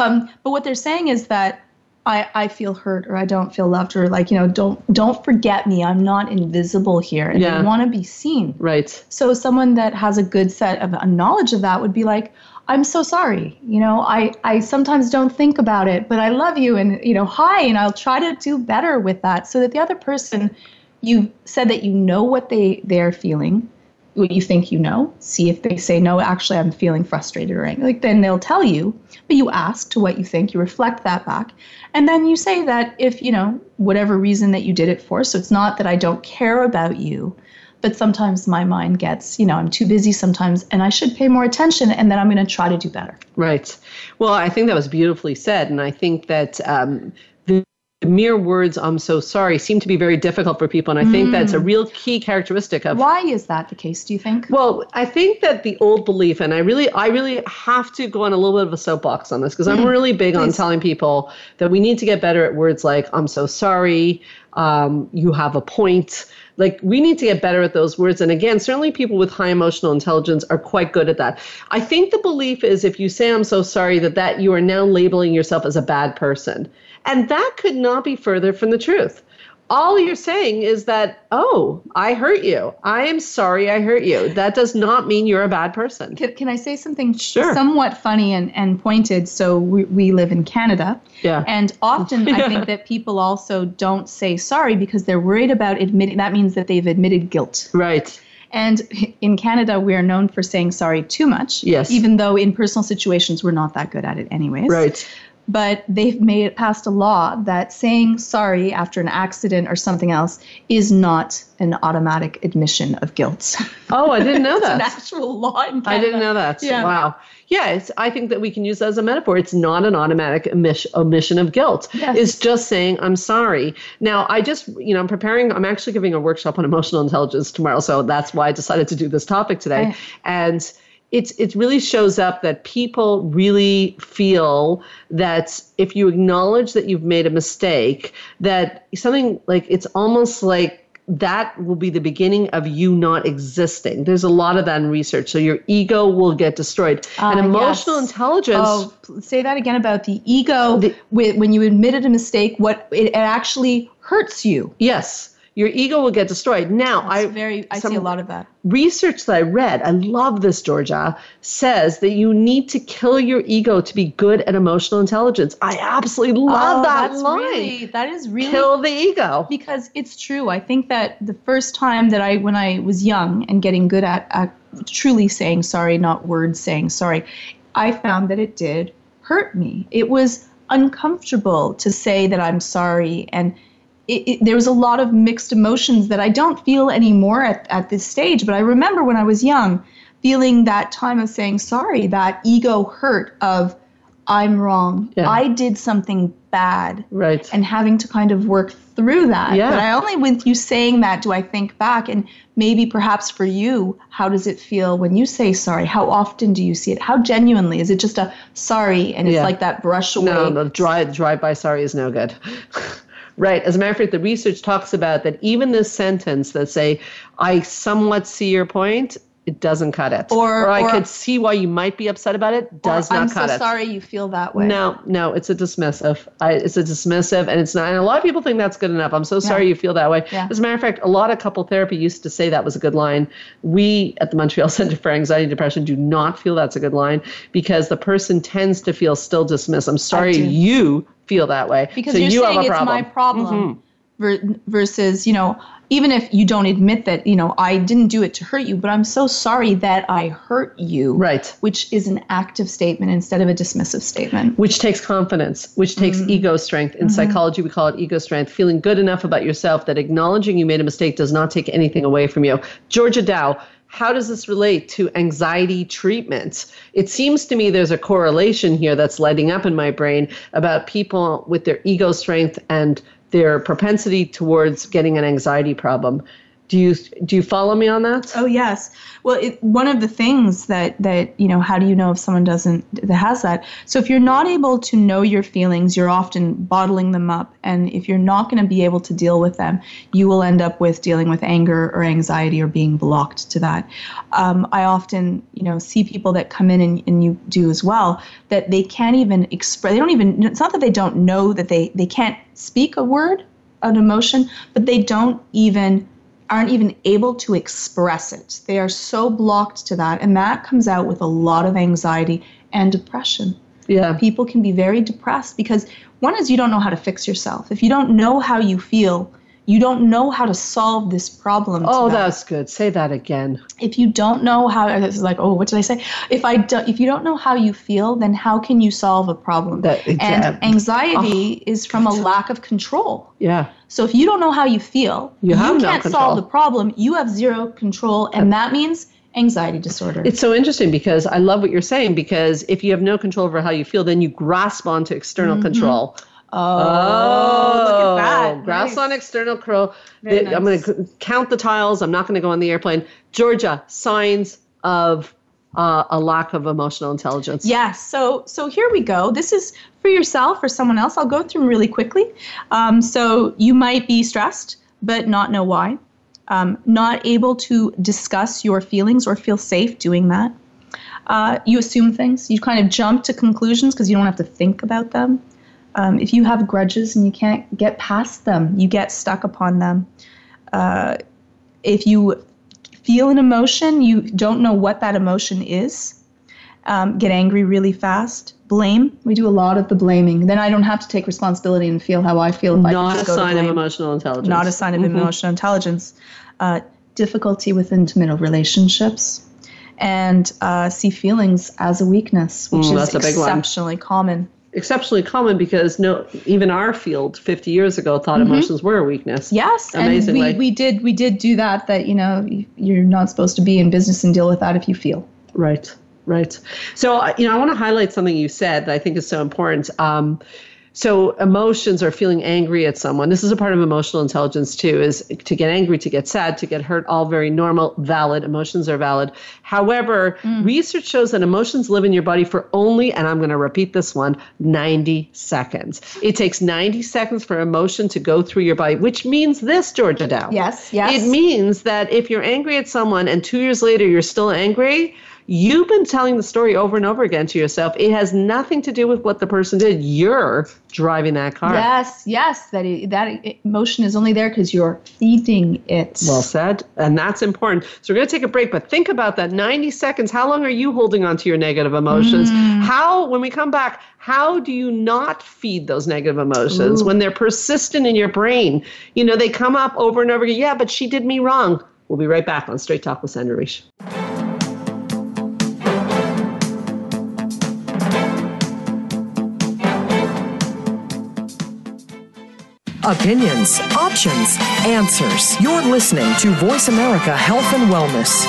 [SPEAKER 5] um, but what they're saying is that I, I feel hurt or I don't feel loved or like, you know, don't don't forget me. I'm not invisible here. And yeah. I want to be seen.
[SPEAKER 1] Right.
[SPEAKER 5] So someone that has a good set of a knowledge of that would be like, I'm so sorry. You know, I, I sometimes don't think about it, but I love you and, you know, hi, and I'll try to do better with that so that the other person, you said that you know what they, they're feeling, what you think you know. See if they say, no, actually, I'm feeling frustrated or angry. Like, then they'll tell you, but you ask to what you think, you reflect that back. And then you say that if, you know, whatever reason that you did it for, so it's not that I don't care about you, but sometimes my mind gets, you know, I'm too busy sometimes and I should pay more attention and then I'm going to try to do better.
[SPEAKER 1] Right. Well, I think that was beautifully said. And I think that um, the mere words i'm so sorry seem to be very difficult for people and i think mm. that's a mm. real key characteristic of
[SPEAKER 5] why is that the case do you think
[SPEAKER 1] well i think that the old belief and i really i really have to go on a little bit of a soapbox on this because mm. i'm really big Please. on telling people that we need to get better at words like i'm so sorry um, you have a point like we need to get better at those words. And again, certainly people with high emotional intelligence are quite good at that. I think the belief is if you say I'm so sorry that that you are now labeling yourself as a bad person. And that could not be further from the truth all you're saying is that, oh, I hurt you. I am sorry I hurt you. That does not mean you're a bad person.
[SPEAKER 5] Can, can I say something
[SPEAKER 1] sure.
[SPEAKER 5] somewhat funny and, and pointed? So we, we live in Canada.
[SPEAKER 1] Yeah.
[SPEAKER 5] And often I think (laughs) that people also don't say sorry because they're worried about admitting, that means that they've admitted guilt.
[SPEAKER 1] Right.
[SPEAKER 5] And in Canada, we are known for saying sorry too much.
[SPEAKER 1] Yes.
[SPEAKER 5] Even though in personal situations, we're not that good at it, anyways.
[SPEAKER 1] Right
[SPEAKER 5] but they've made it passed a law that saying sorry after an accident or something else is not an automatic admission of guilt. (laughs)
[SPEAKER 1] Oh, I didn't know that.
[SPEAKER 5] an actual law in Canada. I
[SPEAKER 1] didn't know that. Yeah. Wow. Yeah, I think that we can use that as a metaphor. It's not an automatic omission of guilt.
[SPEAKER 5] Yes.
[SPEAKER 1] It's just saying I'm sorry. Now, I just, you know, I'm preparing. I'm actually giving a workshop on emotional intelligence tomorrow, so that's why I decided to do this topic today. Right. And it's it really shows up that people really feel that if you acknowledge that you've made a mistake, that something like it's almost like that will be the beginning of you not existing. There's a lot of that in research. So your ego will get destroyed. Uh, and emotional yes. intelligence.
[SPEAKER 5] Oh, say that again about the ego. The, when you admitted a mistake, what it actually hurts you.
[SPEAKER 1] Yes your ego will get destroyed. Now,
[SPEAKER 5] That's I very I see a lot of that.
[SPEAKER 1] Research that I read, I love this, Georgia, says that you need to kill your ego to be good at emotional intelligence. I absolutely love
[SPEAKER 5] oh,
[SPEAKER 1] that
[SPEAKER 5] that's
[SPEAKER 1] line.
[SPEAKER 5] Really, that is really
[SPEAKER 1] kill the ego
[SPEAKER 5] because it's true. I think that the first time that I, when I was young and getting good at, at truly saying sorry, not words saying sorry, I found that it did hurt me. It was uncomfortable to say that I'm sorry and it, it, there was a lot of mixed emotions that I don't feel anymore at, at this stage. But I remember when I was young feeling that time of saying sorry, that ego hurt of I'm wrong. Yeah. I did something bad.
[SPEAKER 1] Right.
[SPEAKER 5] And having to kind of work through that.
[SPEAKER 1] Yeah.
[SPEAKER 5] But I only with you saying that do I think back and maybe perhaps for you, how does it feel when you say sorry? How often do you see it? How genuinely? Is it just a sorry and it's yeah. like that brush away?
[SPEAKER 1] No, the dry drive by sorry is no good. (laughs) Right. As a matter of fact, the research talks about that even this sentence that say, I somewhat see your point, it doesn't cut it.
[SPEAKER 5] Or,
[SPEAKER 1] or I or, could see why you might be upset about it, does not cut it.
[SPEAKER 5] I'm
[SPEAKER 1] cut
[SPEAKER 5] so
[SPEAKER 1] it.
[SPEAKER 5] sorry you feel that way.
[SPEAKER 1] No, no, it's a dismissive. I, it's a dismissive, and it's not. And a lot of people think that's good enough. I'm so sorry yeah. you feel that way.
[SPEAKER 5] Yeah.
[SPEAKER 1] As a matter of fact, a lot of couple therapy used to say that was a good line. We at the Montreal (laughs) Center for Anxiety and Depression do not feel that's a good line because the person tends to feel still dismissed. I'm sorry you feel that way.
[SPEAKER 5] Because
[SPEAKER 1] so
[SPEAKER 5] you're
[SPEAKER 1] you
[SPEAKER 5] saying
[SPEAKER 1] have a
[SPEAKER 5] it's my problem mm-hmm. versus, you know, even if you don't admit that, you know, I didn't do it to hurt you, but I'm so sorry that I hurt you.
[SPEAKER 1] Right.
[SPEAKER 5] Which is an active statement instead of a dismissive statement.
[SPEAKER 1] Which takes confidence, which takes mm-hmm. ego strength. In mm-hmm. psychology, we call it ego strength. Feeling good enough about yourself that acknowledging you made a mistake does not take anything away from you. Georgia Dow, how does this relate to anxiety treatment? It seems to me there's a correlation here that's lighting up in my brain about people with their ego strength and their propensity towards getting an anxiety problem. Do you do you follow me on that?
[SPEAKER 5] Oh yes. Well, it, one of the things that that you know, how do you know if someone doesn't that has that? So if you're not able to know your feelings, you're often bottling them up, and if you're not going to be able to deal with them, you will end up with dealing with anger or anxiety or being blocked to that. Um, I often you know see people that come in and, and you do as well that they can't even express. They don't even. It's not that they don't know that they they can't speak a word, an emotion, but they don't even aren't even able to express it. They are so blocked to that. And that comes out with a lot of anxiety and depression.
[SPEAKER 1] Yeah.
[SPEAKER 5] People can be very depressed because one is you don't know how to fix yourself. If you don't know how you feel, you don't know how to solve this problem.
[SPEAKER 1] Oh,
[SPEAKER 5] that.
[SPEAKER 1] that's good. Say that again.
[SPEAKER 5] If you don't know how, it's like, oh, what did I say? If I don't, if you don't know how you feel, then how can you solve a problem?
[SPEAKER 1] That,
[SPEAKER 5] and
[SPEAKER 1] yeah.
[SPEAKER 5] anxiety oh, is from a lack of control.
[SPEAKER 1] Yeah.
[SPEAKER 5] So if you don't know how you feel,
[SPEAKER 1] you, have
[SPEAKER 5] you can't
[SPEAKER 1] control.
[SPEAKER 5] solve the problem. You have zero control, and that means anxiety disorder.
[SPEAKER 1] It's so interesting because I love what you're saying because if you have no control over how you feel, then you grasp onto external
[SPEAKER 5] Mm-hmm.
[SPEAKER 1] control.
[SPEAKER 5] Oh, look at that.
[SPEAKER 1] Grasp
[SPEAKER 5] Nice.
[SPEAKER 1] on external control. The- I'm going to count the tiles. I'm not going to go on the airplane. Georgia, signs of uh, a lack of emotional intelligence.
[SPEAKER 5] Yes. So so here we go. This is for yourself or someone else. I'll go through really quickly. Um, so you might be stressed, but not know why. Um, not able to discuss your feelings or feel safe doing that. Uh, you assume things. You kind of jump to conclusions because you don't have to think about them. Um, if you have grudges and you can't get past them, you get stuck upon them. Uh, if you feel an emotion, you don't know what that emotion is. Um, get angry really fast. Blame. We do a lot of the blaming. Then I don't have to take responsibility and feel how I feel. If I
[SPEAKER 1] Not
[SPEAKER 5] can
[SPEAKER 1] a
[SPEAKER 5] just go to
[SPEAKER 1] sign of emotional intelligence.
[SPEAKER 5] Not a sign of
[SPEAKER 1] Mhm.
[SPEAKER 5] emotional intelligence. Uh, difficulty with intimate relationships. And uh, see feelings as a weakness, which
[SPEAKER 1] Mm,
[SPEAKER 5] is
[SPEAKER 1] big one.
[SPEAKER 5] exceptionally common.
[SPEAKER 1] Exceptionally common because no, even our field 50 years ago thought
[SPEAKER 5] Mm-hmm.
[SPEAKER 1] emotions were a weakness.
[SPEAKER 5] Yes,
[SPEAKER 1] Amazingly.
[SPEAKER 5] and we, we did we did do that. That you know you're not supposed to be in business and deal with that if you feel.
[SPEAKER 1] Right, right. So, uh, you know, I want to highlight something you said that I think is so important. Um, so, emotions are feeling angry at someone. This is a part of emotional intelligence too. Is to get angry, to get sad, to get hurt. All very normal, valid. Emotions are valid. However, mm. research shows that emotions live in your body for only, and I'm going to repeat this one, 90 seconds. It takes 90 seconds for emotion to go through your body, which means this, Georgia Dow.
[SPEAKER 5] Yes, yes.
[SPEAKER 1] It means that if you're angry at someone and two years later you're still angry, you've been telling the story over and over again to yourself. It has nothing to do with what the person did. You're driving that car.
[SPEAKER 5] Yes, yes. That that emotion is only there because you're feeding it.
[SPEAKER 1] Well said. And that's important. So we're going to take a break, but think about that 90 seconds. How long are you holding on to your negative emotions? Mm. How, when we come back, how do you not feed those negative emotions when they're persistent in your brain? You know, they come up over and over again. Yeah, but she did me wrong. We'll be right back on Straight Talk with Sandra Reish.
[SPEAKER 2] Opinions, options, answers. You're listening to Voice America Health and Wellness.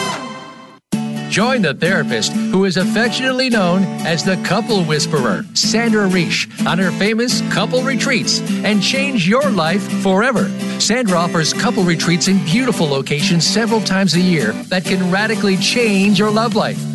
[SPEAKER 3] Join the therapist who is affectionately known as the couple whisperer, Sandra Reish, on her famous couple retreats and change your life forever. Sandra offers couple retreats in beautiful locations several times a year that can radically change your love life.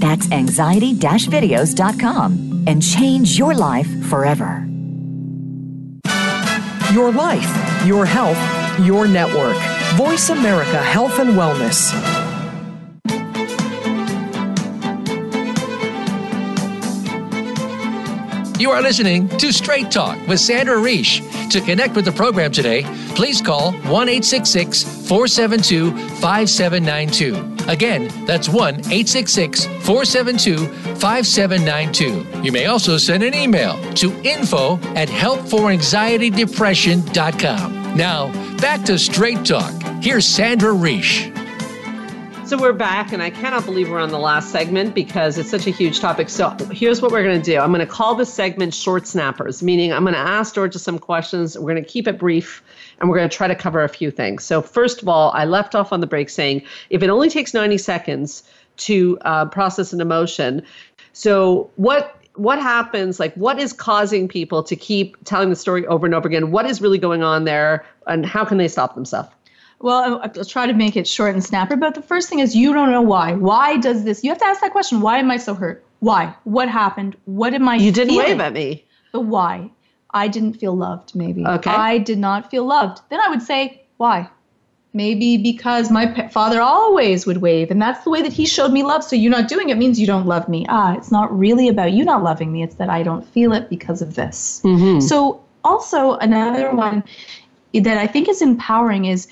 [SPEAKER 4] That's anxiety videos.com and change your life forever.
[SPEAKER 2] Your life, your health, your network. Voice America Health and Wellness.
[SPEAKER 3] You are listening to Straight Talk with Sandra Reish. To connect with the program today, please call 1 866 472 5792. Again, that's 1 866 472 5792. You may also send an email to info at helpforanxietydepression.com. Now, back to Straight Talk. Here's Sandra Reish.
[SPEAKER 1] So we're back, and I cannot believe we're on the last segment because it's such a huge topic. So here's what we're going to do I'm going to call this segment Short Snappers, meaning I'm going to ask Georgia some questions. We're going to keep it brief, and we're going to try to cover a few things. So, first of all, I left off on the break saying if it only takes 90 seconds to uh, process an emotion, so what what happens like what is causing people to keep telling the story over and over again what is really going on there and how can they stop themselves
[SPEAKER 5] well, I'll try to make it short and snapper, but the first thing is you don't know why. Why does this? You have to ask that question. Why am I so hurt? Why? What happened? What am I
[SPEAKER 1] You didn't
[SPEAKER 5] feeling?
[SPEAKER 1] wave at me.
[SPEAKER 5] The why. I didn't feel loved, maybe.
[SPEAKER 1] Okay.
[SPEAKER 5] I did not feel loved. Then I would say, why? Maybe because my father always would wave, and that's the way that he showed me love. So you're not doing it means you don't love me. Ah, it's not really about you not loving me. It's that I don't feel it because of this. So also another one that I think is empowering is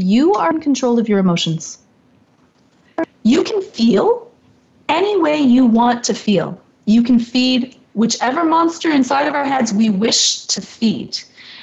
[SPEAKER 5] you are in control of your emotions. You can feel any way you want to feel. You can feed whichever monster inside of our heads we wish to feed.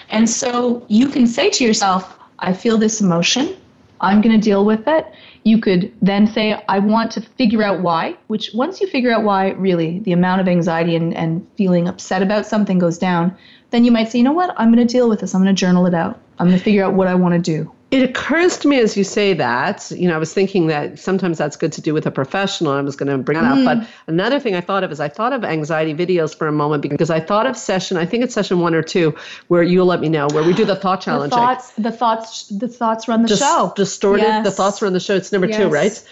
[SPEAKER 5] And so you can say to yourself, I feel this emotion. I'm going to deal with it. You could then say, I want to figure out why, which once you figure out why, really, the amount of anxiety and, and feeling upset about something goes down, then you might say, you know what? I'm going to deal with this. I'm going to journal it out. I'm going to figure out what I want to do.
[SPEAKER 1] It occurs to me as you say that, you know, I was thinking that sometimes that's good to do with a professional. I was going to bring that up. But mm. another thing I thought of is I thought of anxiety videos for a moment because I thought of session, I think it's session one or two, where you'll let me know, where we do the thought
[SPEAKER 5] The
[SPEAKER 1] challenge.
[SPEAKER 5] thoughts, the thoughts, the thoughts run the
[SPEAKER 1] Dis-
[SPEAKER 5] show.
[SPEAKER 1] Distorted. The thoughts run the show. It's number two, right?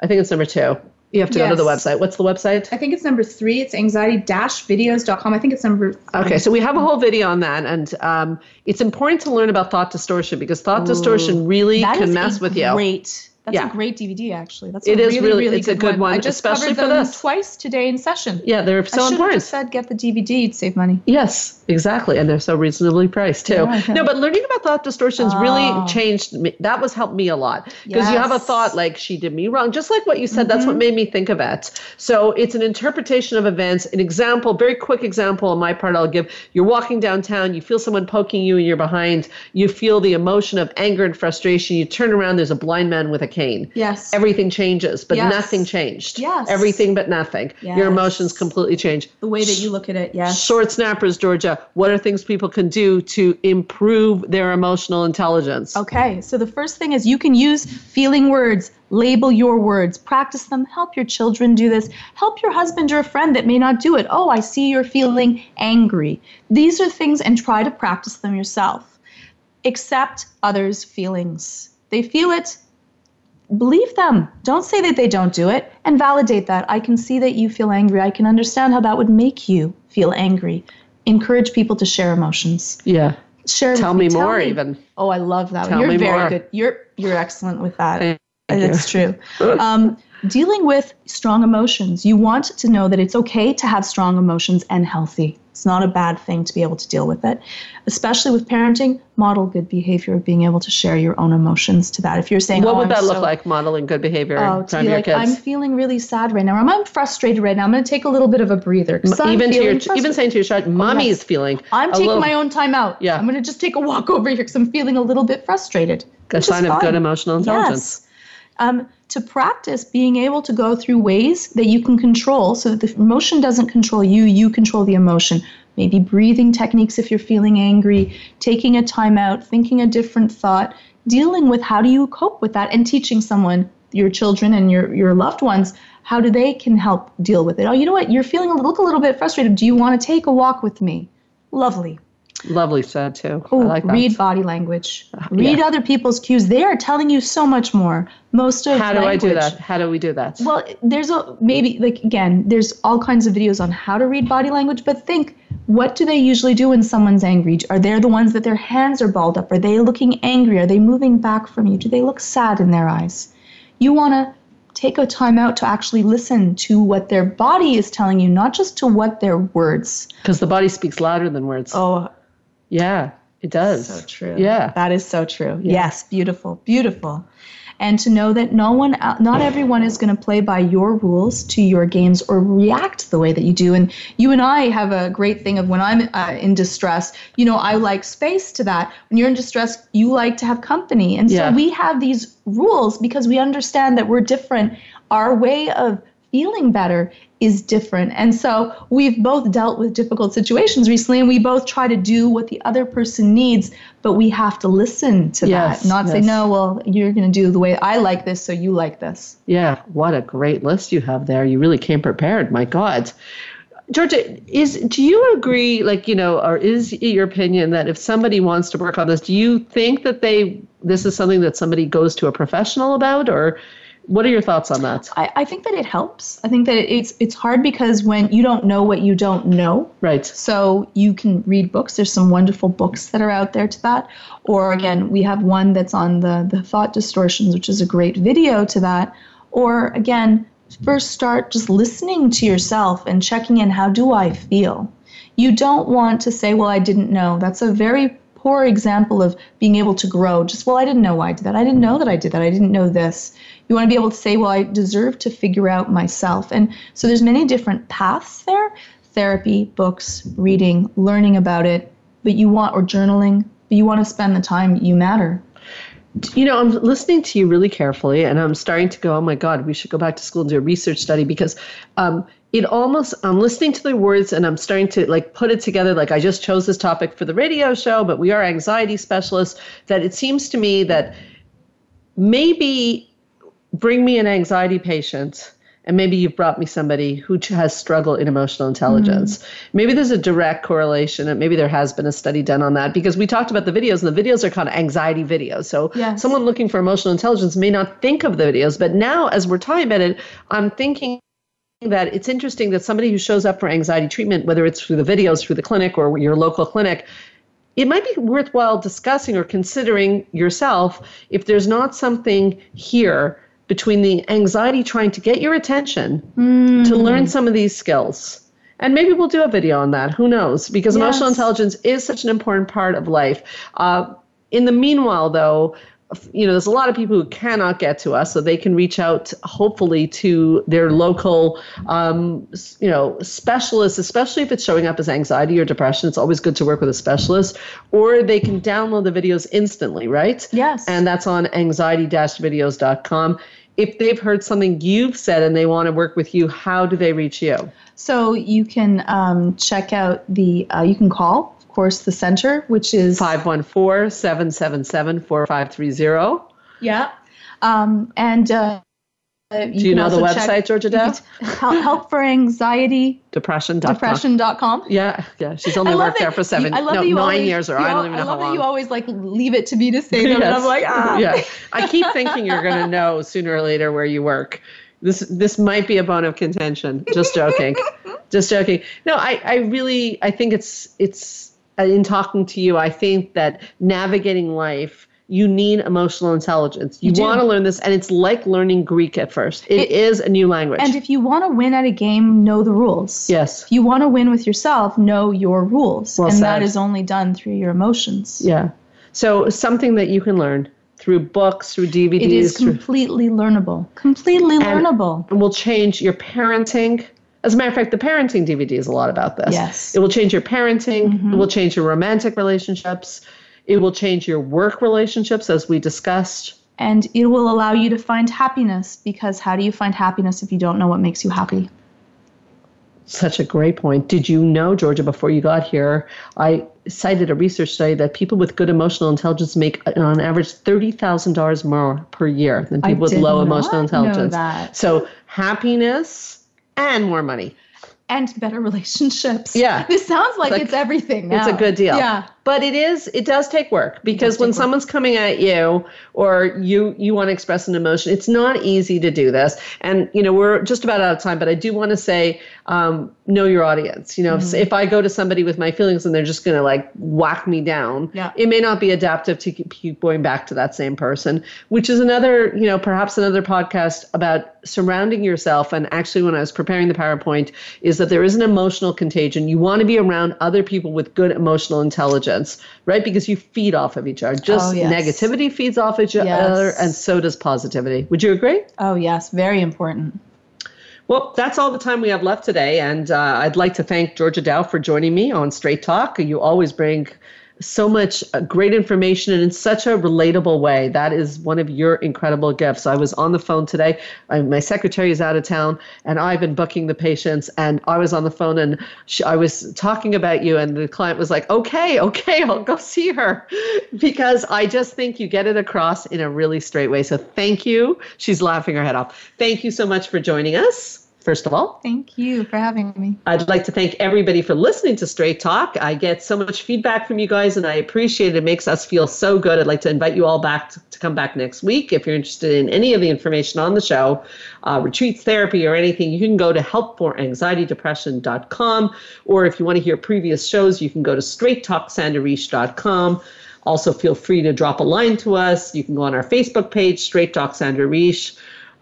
[SPEAKER 1] I think it's number two. You have to go to the website. What's the website?
[SPEAKER 5] I think it's number three. It's anxiety-videos.com. I think it's number.
[SPEAKER 1] Okay, so we have a whole video on that, and um, it's important to learn about thought distortion because thought distortion really
[SPEAKER 5] That
[SPEAKER 1] can
[SPEAKER 5] is
[SPEAKER 1] mess
[SPEAKER 5] a
[SPEAKER 1] with you.
[SPEAKER 5] Great. That's
[SPEAKER 1] Yeah.
[SPEAKER 5] a great DVD, actually. That's
[SPEAKER 1] It is
[SPEAKER 5] really,
[SPEAKER 1] really-
[SPEAKER 5] really
[SPEAKER 1] it's a
[SPEAKER 5] good,
[SPEAKER 1] good one,
[SPEAKER 5] I just
[SPEAKER 1] especially
[SPEAKER 5] covered
[SPEAKER 1] for
[SPEAKER 5] them
[SPEAKER 1] this.
[SPEAKER 5] twice today in session.
[SPEAKER 1] Yeah, they're
[SPEAKER 5] I
[SPEAKER 1] so
[SPEAKER 5] should have
[SPEAKER 1] important.
[SPEAKER 5] just said get the DVD. You'd save money.
[SPEAKER 1] Yes, exactly, and they're so reasonably priced too.
[SPEAKER 5] Yeah.
[SPEAKER 1] No, but learning about thought distortions really
[SPEAKER 5] Oh.
[SPEAKER 1] changed me. That was helped me a lot because you have a thought like she did me wrong, just like what you said. That's
[SPEAKER 5] Mm-hmm.
[SPEAKER 1] what made me think of it. So it's an interpretation of events. An example, very quick example on my part, I'll give. You're walking downtown, you feel someone poking you, and you're behind. You feel the emotion of anger and frustration. You turn around, there's a blind man with a cane.
[SPEAKER 5] Yes.
[SPEAKER 1] Everything changes, but
[SPEAKER 5] Yes.
[SPEAKER 1] nothing changed.
[SPEAKER 5] Yes.
[SPEAKER 1] Everything but nothing.
[SPEAKER 5] Yes.
[SPEAKER 1] Your emotions completely change.
[SPEAKER 5] the way that you look at it, yes.
[SPEAKER 1] Short snappers, Georgia. What are things people can do to improve their emotional intelligence?
[SPEAKER 5] Okay, so the first thing is you can use feeling words, label your words, practice them, help your children do this, help your husband or a friend that may not do it. Oh, I see you're feeling angry. These are things, and try to practice them yourself. Accept others' feelings. They feel it, believe them. Don't say that they don't do it and validate that. I can see that you feel angry. I can understand how that would make you feel angry. Encourage people to share emotions.
[SPEAKER 1] Yeah.
[SPEAKER 5] Share
[SPEAKER 1] Tell me more, even.
[SPEAKER 5] Oh, I love that.
[SPEAKER 1] Tell
[SPEAKER 5] one. You're
[SPEAKER 1] me
[SPEAKER 5] very
[SPEAKER 1] more.
[SPEAKER 5] good. You're you're excellent with that. That's true. (laughs) Um, dealing with strong emotions. You want to know that it's okay to have strong emotions and healthy. It's not a bad thing to be able to deal with it. Especially with parenting, model good behavior of being able to share your own emotions to that. If you're saying,
[SPEAKER 1] What
[SPEAKER 5] oh,
[SPEAKER 1] would
[SPEAKER 5] I'm
[SPEAKER 1] that look
[SPEAKER 5] so-
[SPEAKER 1] like, modeling good behavior
[SPEAKER 5] Oh, to be
[SPEAKER 1] your
[SPEAKER 5] like,
[SPEAKER 1] kids?
[SPEAKER 5] I'm feeling really sad right now. Or I'm frustrated right now. I'm going to take a little bit of a breather.
[SPEAKER 1] Even to your, even saying to your child, mommy
[SPEAKER 5] yes.
[SPEAKER 1] is feeling.
[SPEAKER 5] I'm taking
[SPEAKER 1] little,
[SPEAKER 5] my own time out.
[SPEAKER 1] Yeah.
[SPEAKER 5] I'm going to just take a walk (laughs) over here because I'm feeling a little bit frustrated.
[SPEAKER 1] a sign of good emotional intelligence.
[SPEAKER 5] Yes. Um, to practice being able to go through ways that you can control so that the emotion doesn't control you, you control the emotion. Maybe breathing techniques if you're feeling angry, taking a time out, thinking a different thought, dealing with how do you cope with that, and teaching someone, your children and your, your loved ones, how do they can help deal with it. Oh, you know what? You're feeling a look a little bit frustrated. Do you want to take a walk with me? Lovely.
[SPEAKER 1] Lovely said too. I
[SPEAKER 5] Oh,
[SPEAKER 1] like that. Uh,
[SPEAKER 5] read body language. Read
[SPEAKER 1] yeah.
[SPEAKER 5] other people's cues. They are telling you so much more. Most of
[SPEAKER 1] How do I do that? How do we do that?
[SPEAKER 5] Well, there's a maybe like again, there's all kinds of videos on how to read body language, but think what do they usually do when someone's angry? Are they the ones that their hands are balled up? Are they looking angry? Are they moving back from you? Do they look sad in their eyes? You want to take a time out to actually listen to what their body is telling you, not just to what their words.
[SPEAKER 1] Because the body speaks louder than words.
[SPEAKER 5] Oh,
[SPEAKER 1] yeah, it does.
[SPEAKER 5] So true.
[SPEAKER 1] Yeah.
[SPEAKER 5] That is so true. Yeah. Yes, beautiful, beautiful and to know that no one not everyone is going to play by your rules to your games or react the way that you do and you and i have a great thing of when i'm uh, in distress you know i like space to that when you're in distress you like to have company and so yeah. we have these rules because we understand that we're different our way of feeling better is different. And so we've both dealt with difficult situations recently and we both try to do what the other person needs, but we have to listen to yes, that, not yes. say, no, well, you're going to do the way I like this, so you like this.
[SPEAKER 1] Yeah, what a great list you have there. You really came prepared. My God. Georgia, is do you agree, like you know, or is it your opinion that if somebody wants to work on this, do you think that they this is something that somebody goes to a professional about, or what are your thoughts on that?
[SPEAKER 5] I, I think that it helps. I think that it's it's hard because when you don't know what you don't know.
[SPEAKER 1] Right.
[SPEAKER 5] So you can read books. There's some wonderful books that are out there to that. Or again, we have one that's on the the thought distortions, which is a great video to that. Or again, first start just listening to yourself and checking in how do I feel? You don't want to say, well, I didn't know. That's a very poor example of being able to grow. Just, well, I didn't know why I did that. I didn't know that I did that. I didn't know this. You want to be able to say, well, I deserve to figure out myself. And so there's many different paths there therapy, books, reading, learning about it, but you want, or journaling, but you want to spend the time you matter.
[SPEAKER 1] You know, I'm listening to you really carefully, and I'm starting to go, oh my God, we should go back to school and do a research study because um, it almost i'm listening to the words and i'm starting to like put it together like i just chose this topic for the radio show but we are anxiety specialists that it seems to me that maybe bring me an anxiety patient and maybe you've brought me somebody who has struggle in emotional intelligence. Mm-hmm. Maybe there's a direct correlation, and maybe there has been a study done on that because we talked about the videos, and the videos are kind of anxiety videos. So yes. someone looking for emotional intelligence may not think of the videos, but now as we're talking about it, I'm thinking that it's interesting that somebody who shows up for anxiety treatment, whether it's through the videos, through the clinic, or your local clinic, it might be worthwhile discussing or considering yourself if there's not something here between the anxiety trying to get your attention mm. to learn some of these skills. And maybe we'll do a video on that. Who knows? Because yes. emotional intelligence is such an important part of life. Uh, in the meanwhile, though, you know, there's a lot of people who cannot get to us, so they can reach out, hopefully, to their local, um, you know, specialists, especially if it's showing up as anxiety or depression. It's always good to work with a specialist, or they can download the videos instantly, right?
[SPEAKER 5] Yes.
[SPEAKER 1] And that's on anxiety-videos.com. If they've heard something you've said and they want to work with you, how do they reach you?
[SPEAKER 5] So you can um, check out the, uh, you can call course, the center, which is
[SPEAKER 1] 514 777 4530.
[SPEAKER 5] Yeah. Um, and uh,
[SPEAKER 1] do you, you know the website, Georgia Dow?
[SPEAKER 5] Help for anxiety.
[SPEAKER 1] Depression.com.
[SPEAKER 5] Depression.com.
[SPEAKER 1] Yeah, yeah. She's only worked there for seven, you, I love no, nine always, years, or I don't even know how long.
[SPEAKER 5] that you always like leave it to me to say them, yes. and I'm like, ah.
[SPEAKER 1] Yeah, I keep thinking you're going to know sooner or later where you work. This this might be a bone of contention. Just joking, (laughs) just joking. No, I I really I think it's it's Uh, in talking to you, I think that navigating life, you need emotional intelligence. You, you want to learn this, and it's like learning Greek at first. it, it is a new language.
[SPEAKER 5] And if you want to win at a game, know the rules.
[SPEAKER 1] Yes.
[SPEAKER 5] If you want to win with yourself, know your rules. Well and said. that is only done through your emotions.
[SPEAKER 1] Yeah. So something that you can learn through books, through DVDs. It
[SPEAKER 5] is completely through, learnable. Completely learnable.
[SPEAKER 1] And will change your parenting as a matter of fact, the parenting DVD is a lot about this.
[SPEAKER 5] Yes.
[SPEAKER 1] It will change your parenting, mm-hmm. it will change your romantic relationships, it will change your work relationships, as we discussed.
[SPEAKER 5] And it will allow you to find happiness because how do you find happiness if you don't know what makes you happy?
[SPEAKER 1] Such a great point. Did you know, Georgia, before you got here, I cited a research study that people with good emotional intelligence make on average $30,000 more per year than people with low emotional intelligence. So, happiness and more money
[SPEAKER 5] and better (laughs) relationships.
[SPEAKER 1] Yeah.
[SPEAKER 5] This sounds like, like it's everything. Now.
[SPEAKER 1] It's a good deal.
[SPEAKER 5] Yeah.
[SPEAKER 1] But it is it does take work because when someone's coming at you or you you want to express an emotion, it's not easy to do this. And you know we're just about out of time, but I do want to say um, know your audience. You know, mm-hmm. if, if, I go to somebody with my feelings and they're just going to like whack me down,
[SPEAKER 5] yeah.
[SPEAKER 1] it may not be adaptive to keep going back to that same person. Which is another you know perhaps another podcast about surrounding yourself. And actually, when I was preparing the PowerPoint, is that there is an emotional contagion. You want to be around other people with good emotional intelligence, right? Because you feed off of each other. Just oh, yes. negativity feeds off each yes. other, and so does positivity. Would you agree?
[SPEAKER 5] Oh, yes. Very important.
[SPEAKER 1] Well, that's all the time we have left today. And uh, I'd like to thank Georgia Dow for joining me on Straight Talk. You always bring so much uh, great information and in such a relatable way. That is one of your incredible gifts. I was on the phone today. I, my secretary is out of town, and I've been booking the patients. And I was on the phone, and she, I was talking about you, and the client was like, "Okay, okay, I'll go see her," (laughs) because I just think you get it across in a really straight way. So thank you. She's laughing her head off. Thank you so much for joining us first of all.
[SPEAKER 5] Thank you for having me.
[SPEAKER 1] I'd like to thank everybody for listening to Straight Talk. I get so much feedback from you guys and I appreciate it. It makes us feel so good. I'd like to invite you all back to, to come back next week. If you're interested in any of the information on the show, uh, retreats, therapy, or anything, you can go to helpforanxietydepression.com. Or if you want to hear previous shows, you can go to straighttalksandrareish.com. Also, feel free to drop a line to us. You can go on our Facebook page, Straight Talk Sandra Reish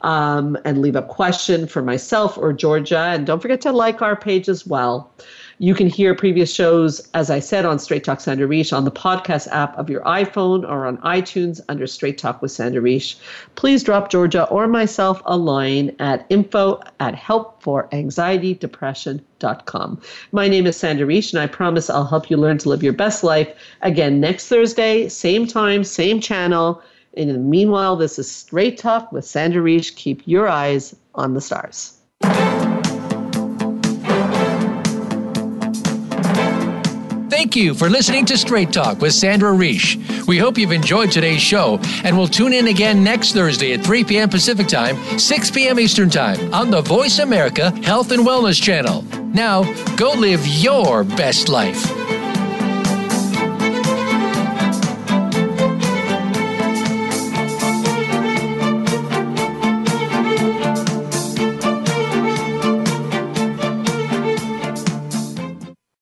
[SPEAKER 1] um, and leave a question for myself or Georgia. And don't forget to like our page as well. You can hear previous shows, as I said, on Straight Talk Sandra Reish on the podcast app of your iPhone or on iTunes under Straight Talk with Sandra Reish. Please drop Georgia or myself a line at info at helpforanxietydepression.com. My name is Sandra Reish, and I promise I'll help you learn to live your best life again next Thursday, same time, same channel. In the meanwhile, this is Straight Talk with Sandra Reish. Keep your eyes on the stars.
[SPEAKER 3] Thank you for listening to Straight Talk with Sandra Reish. We hope you've enjoyed today's show and we'll tune in again next Thursday at 3 p.m. Pacific Time, 6 p.m. Eastern Time on the Voice America Health and Wellness Channel. Now, go live your best life.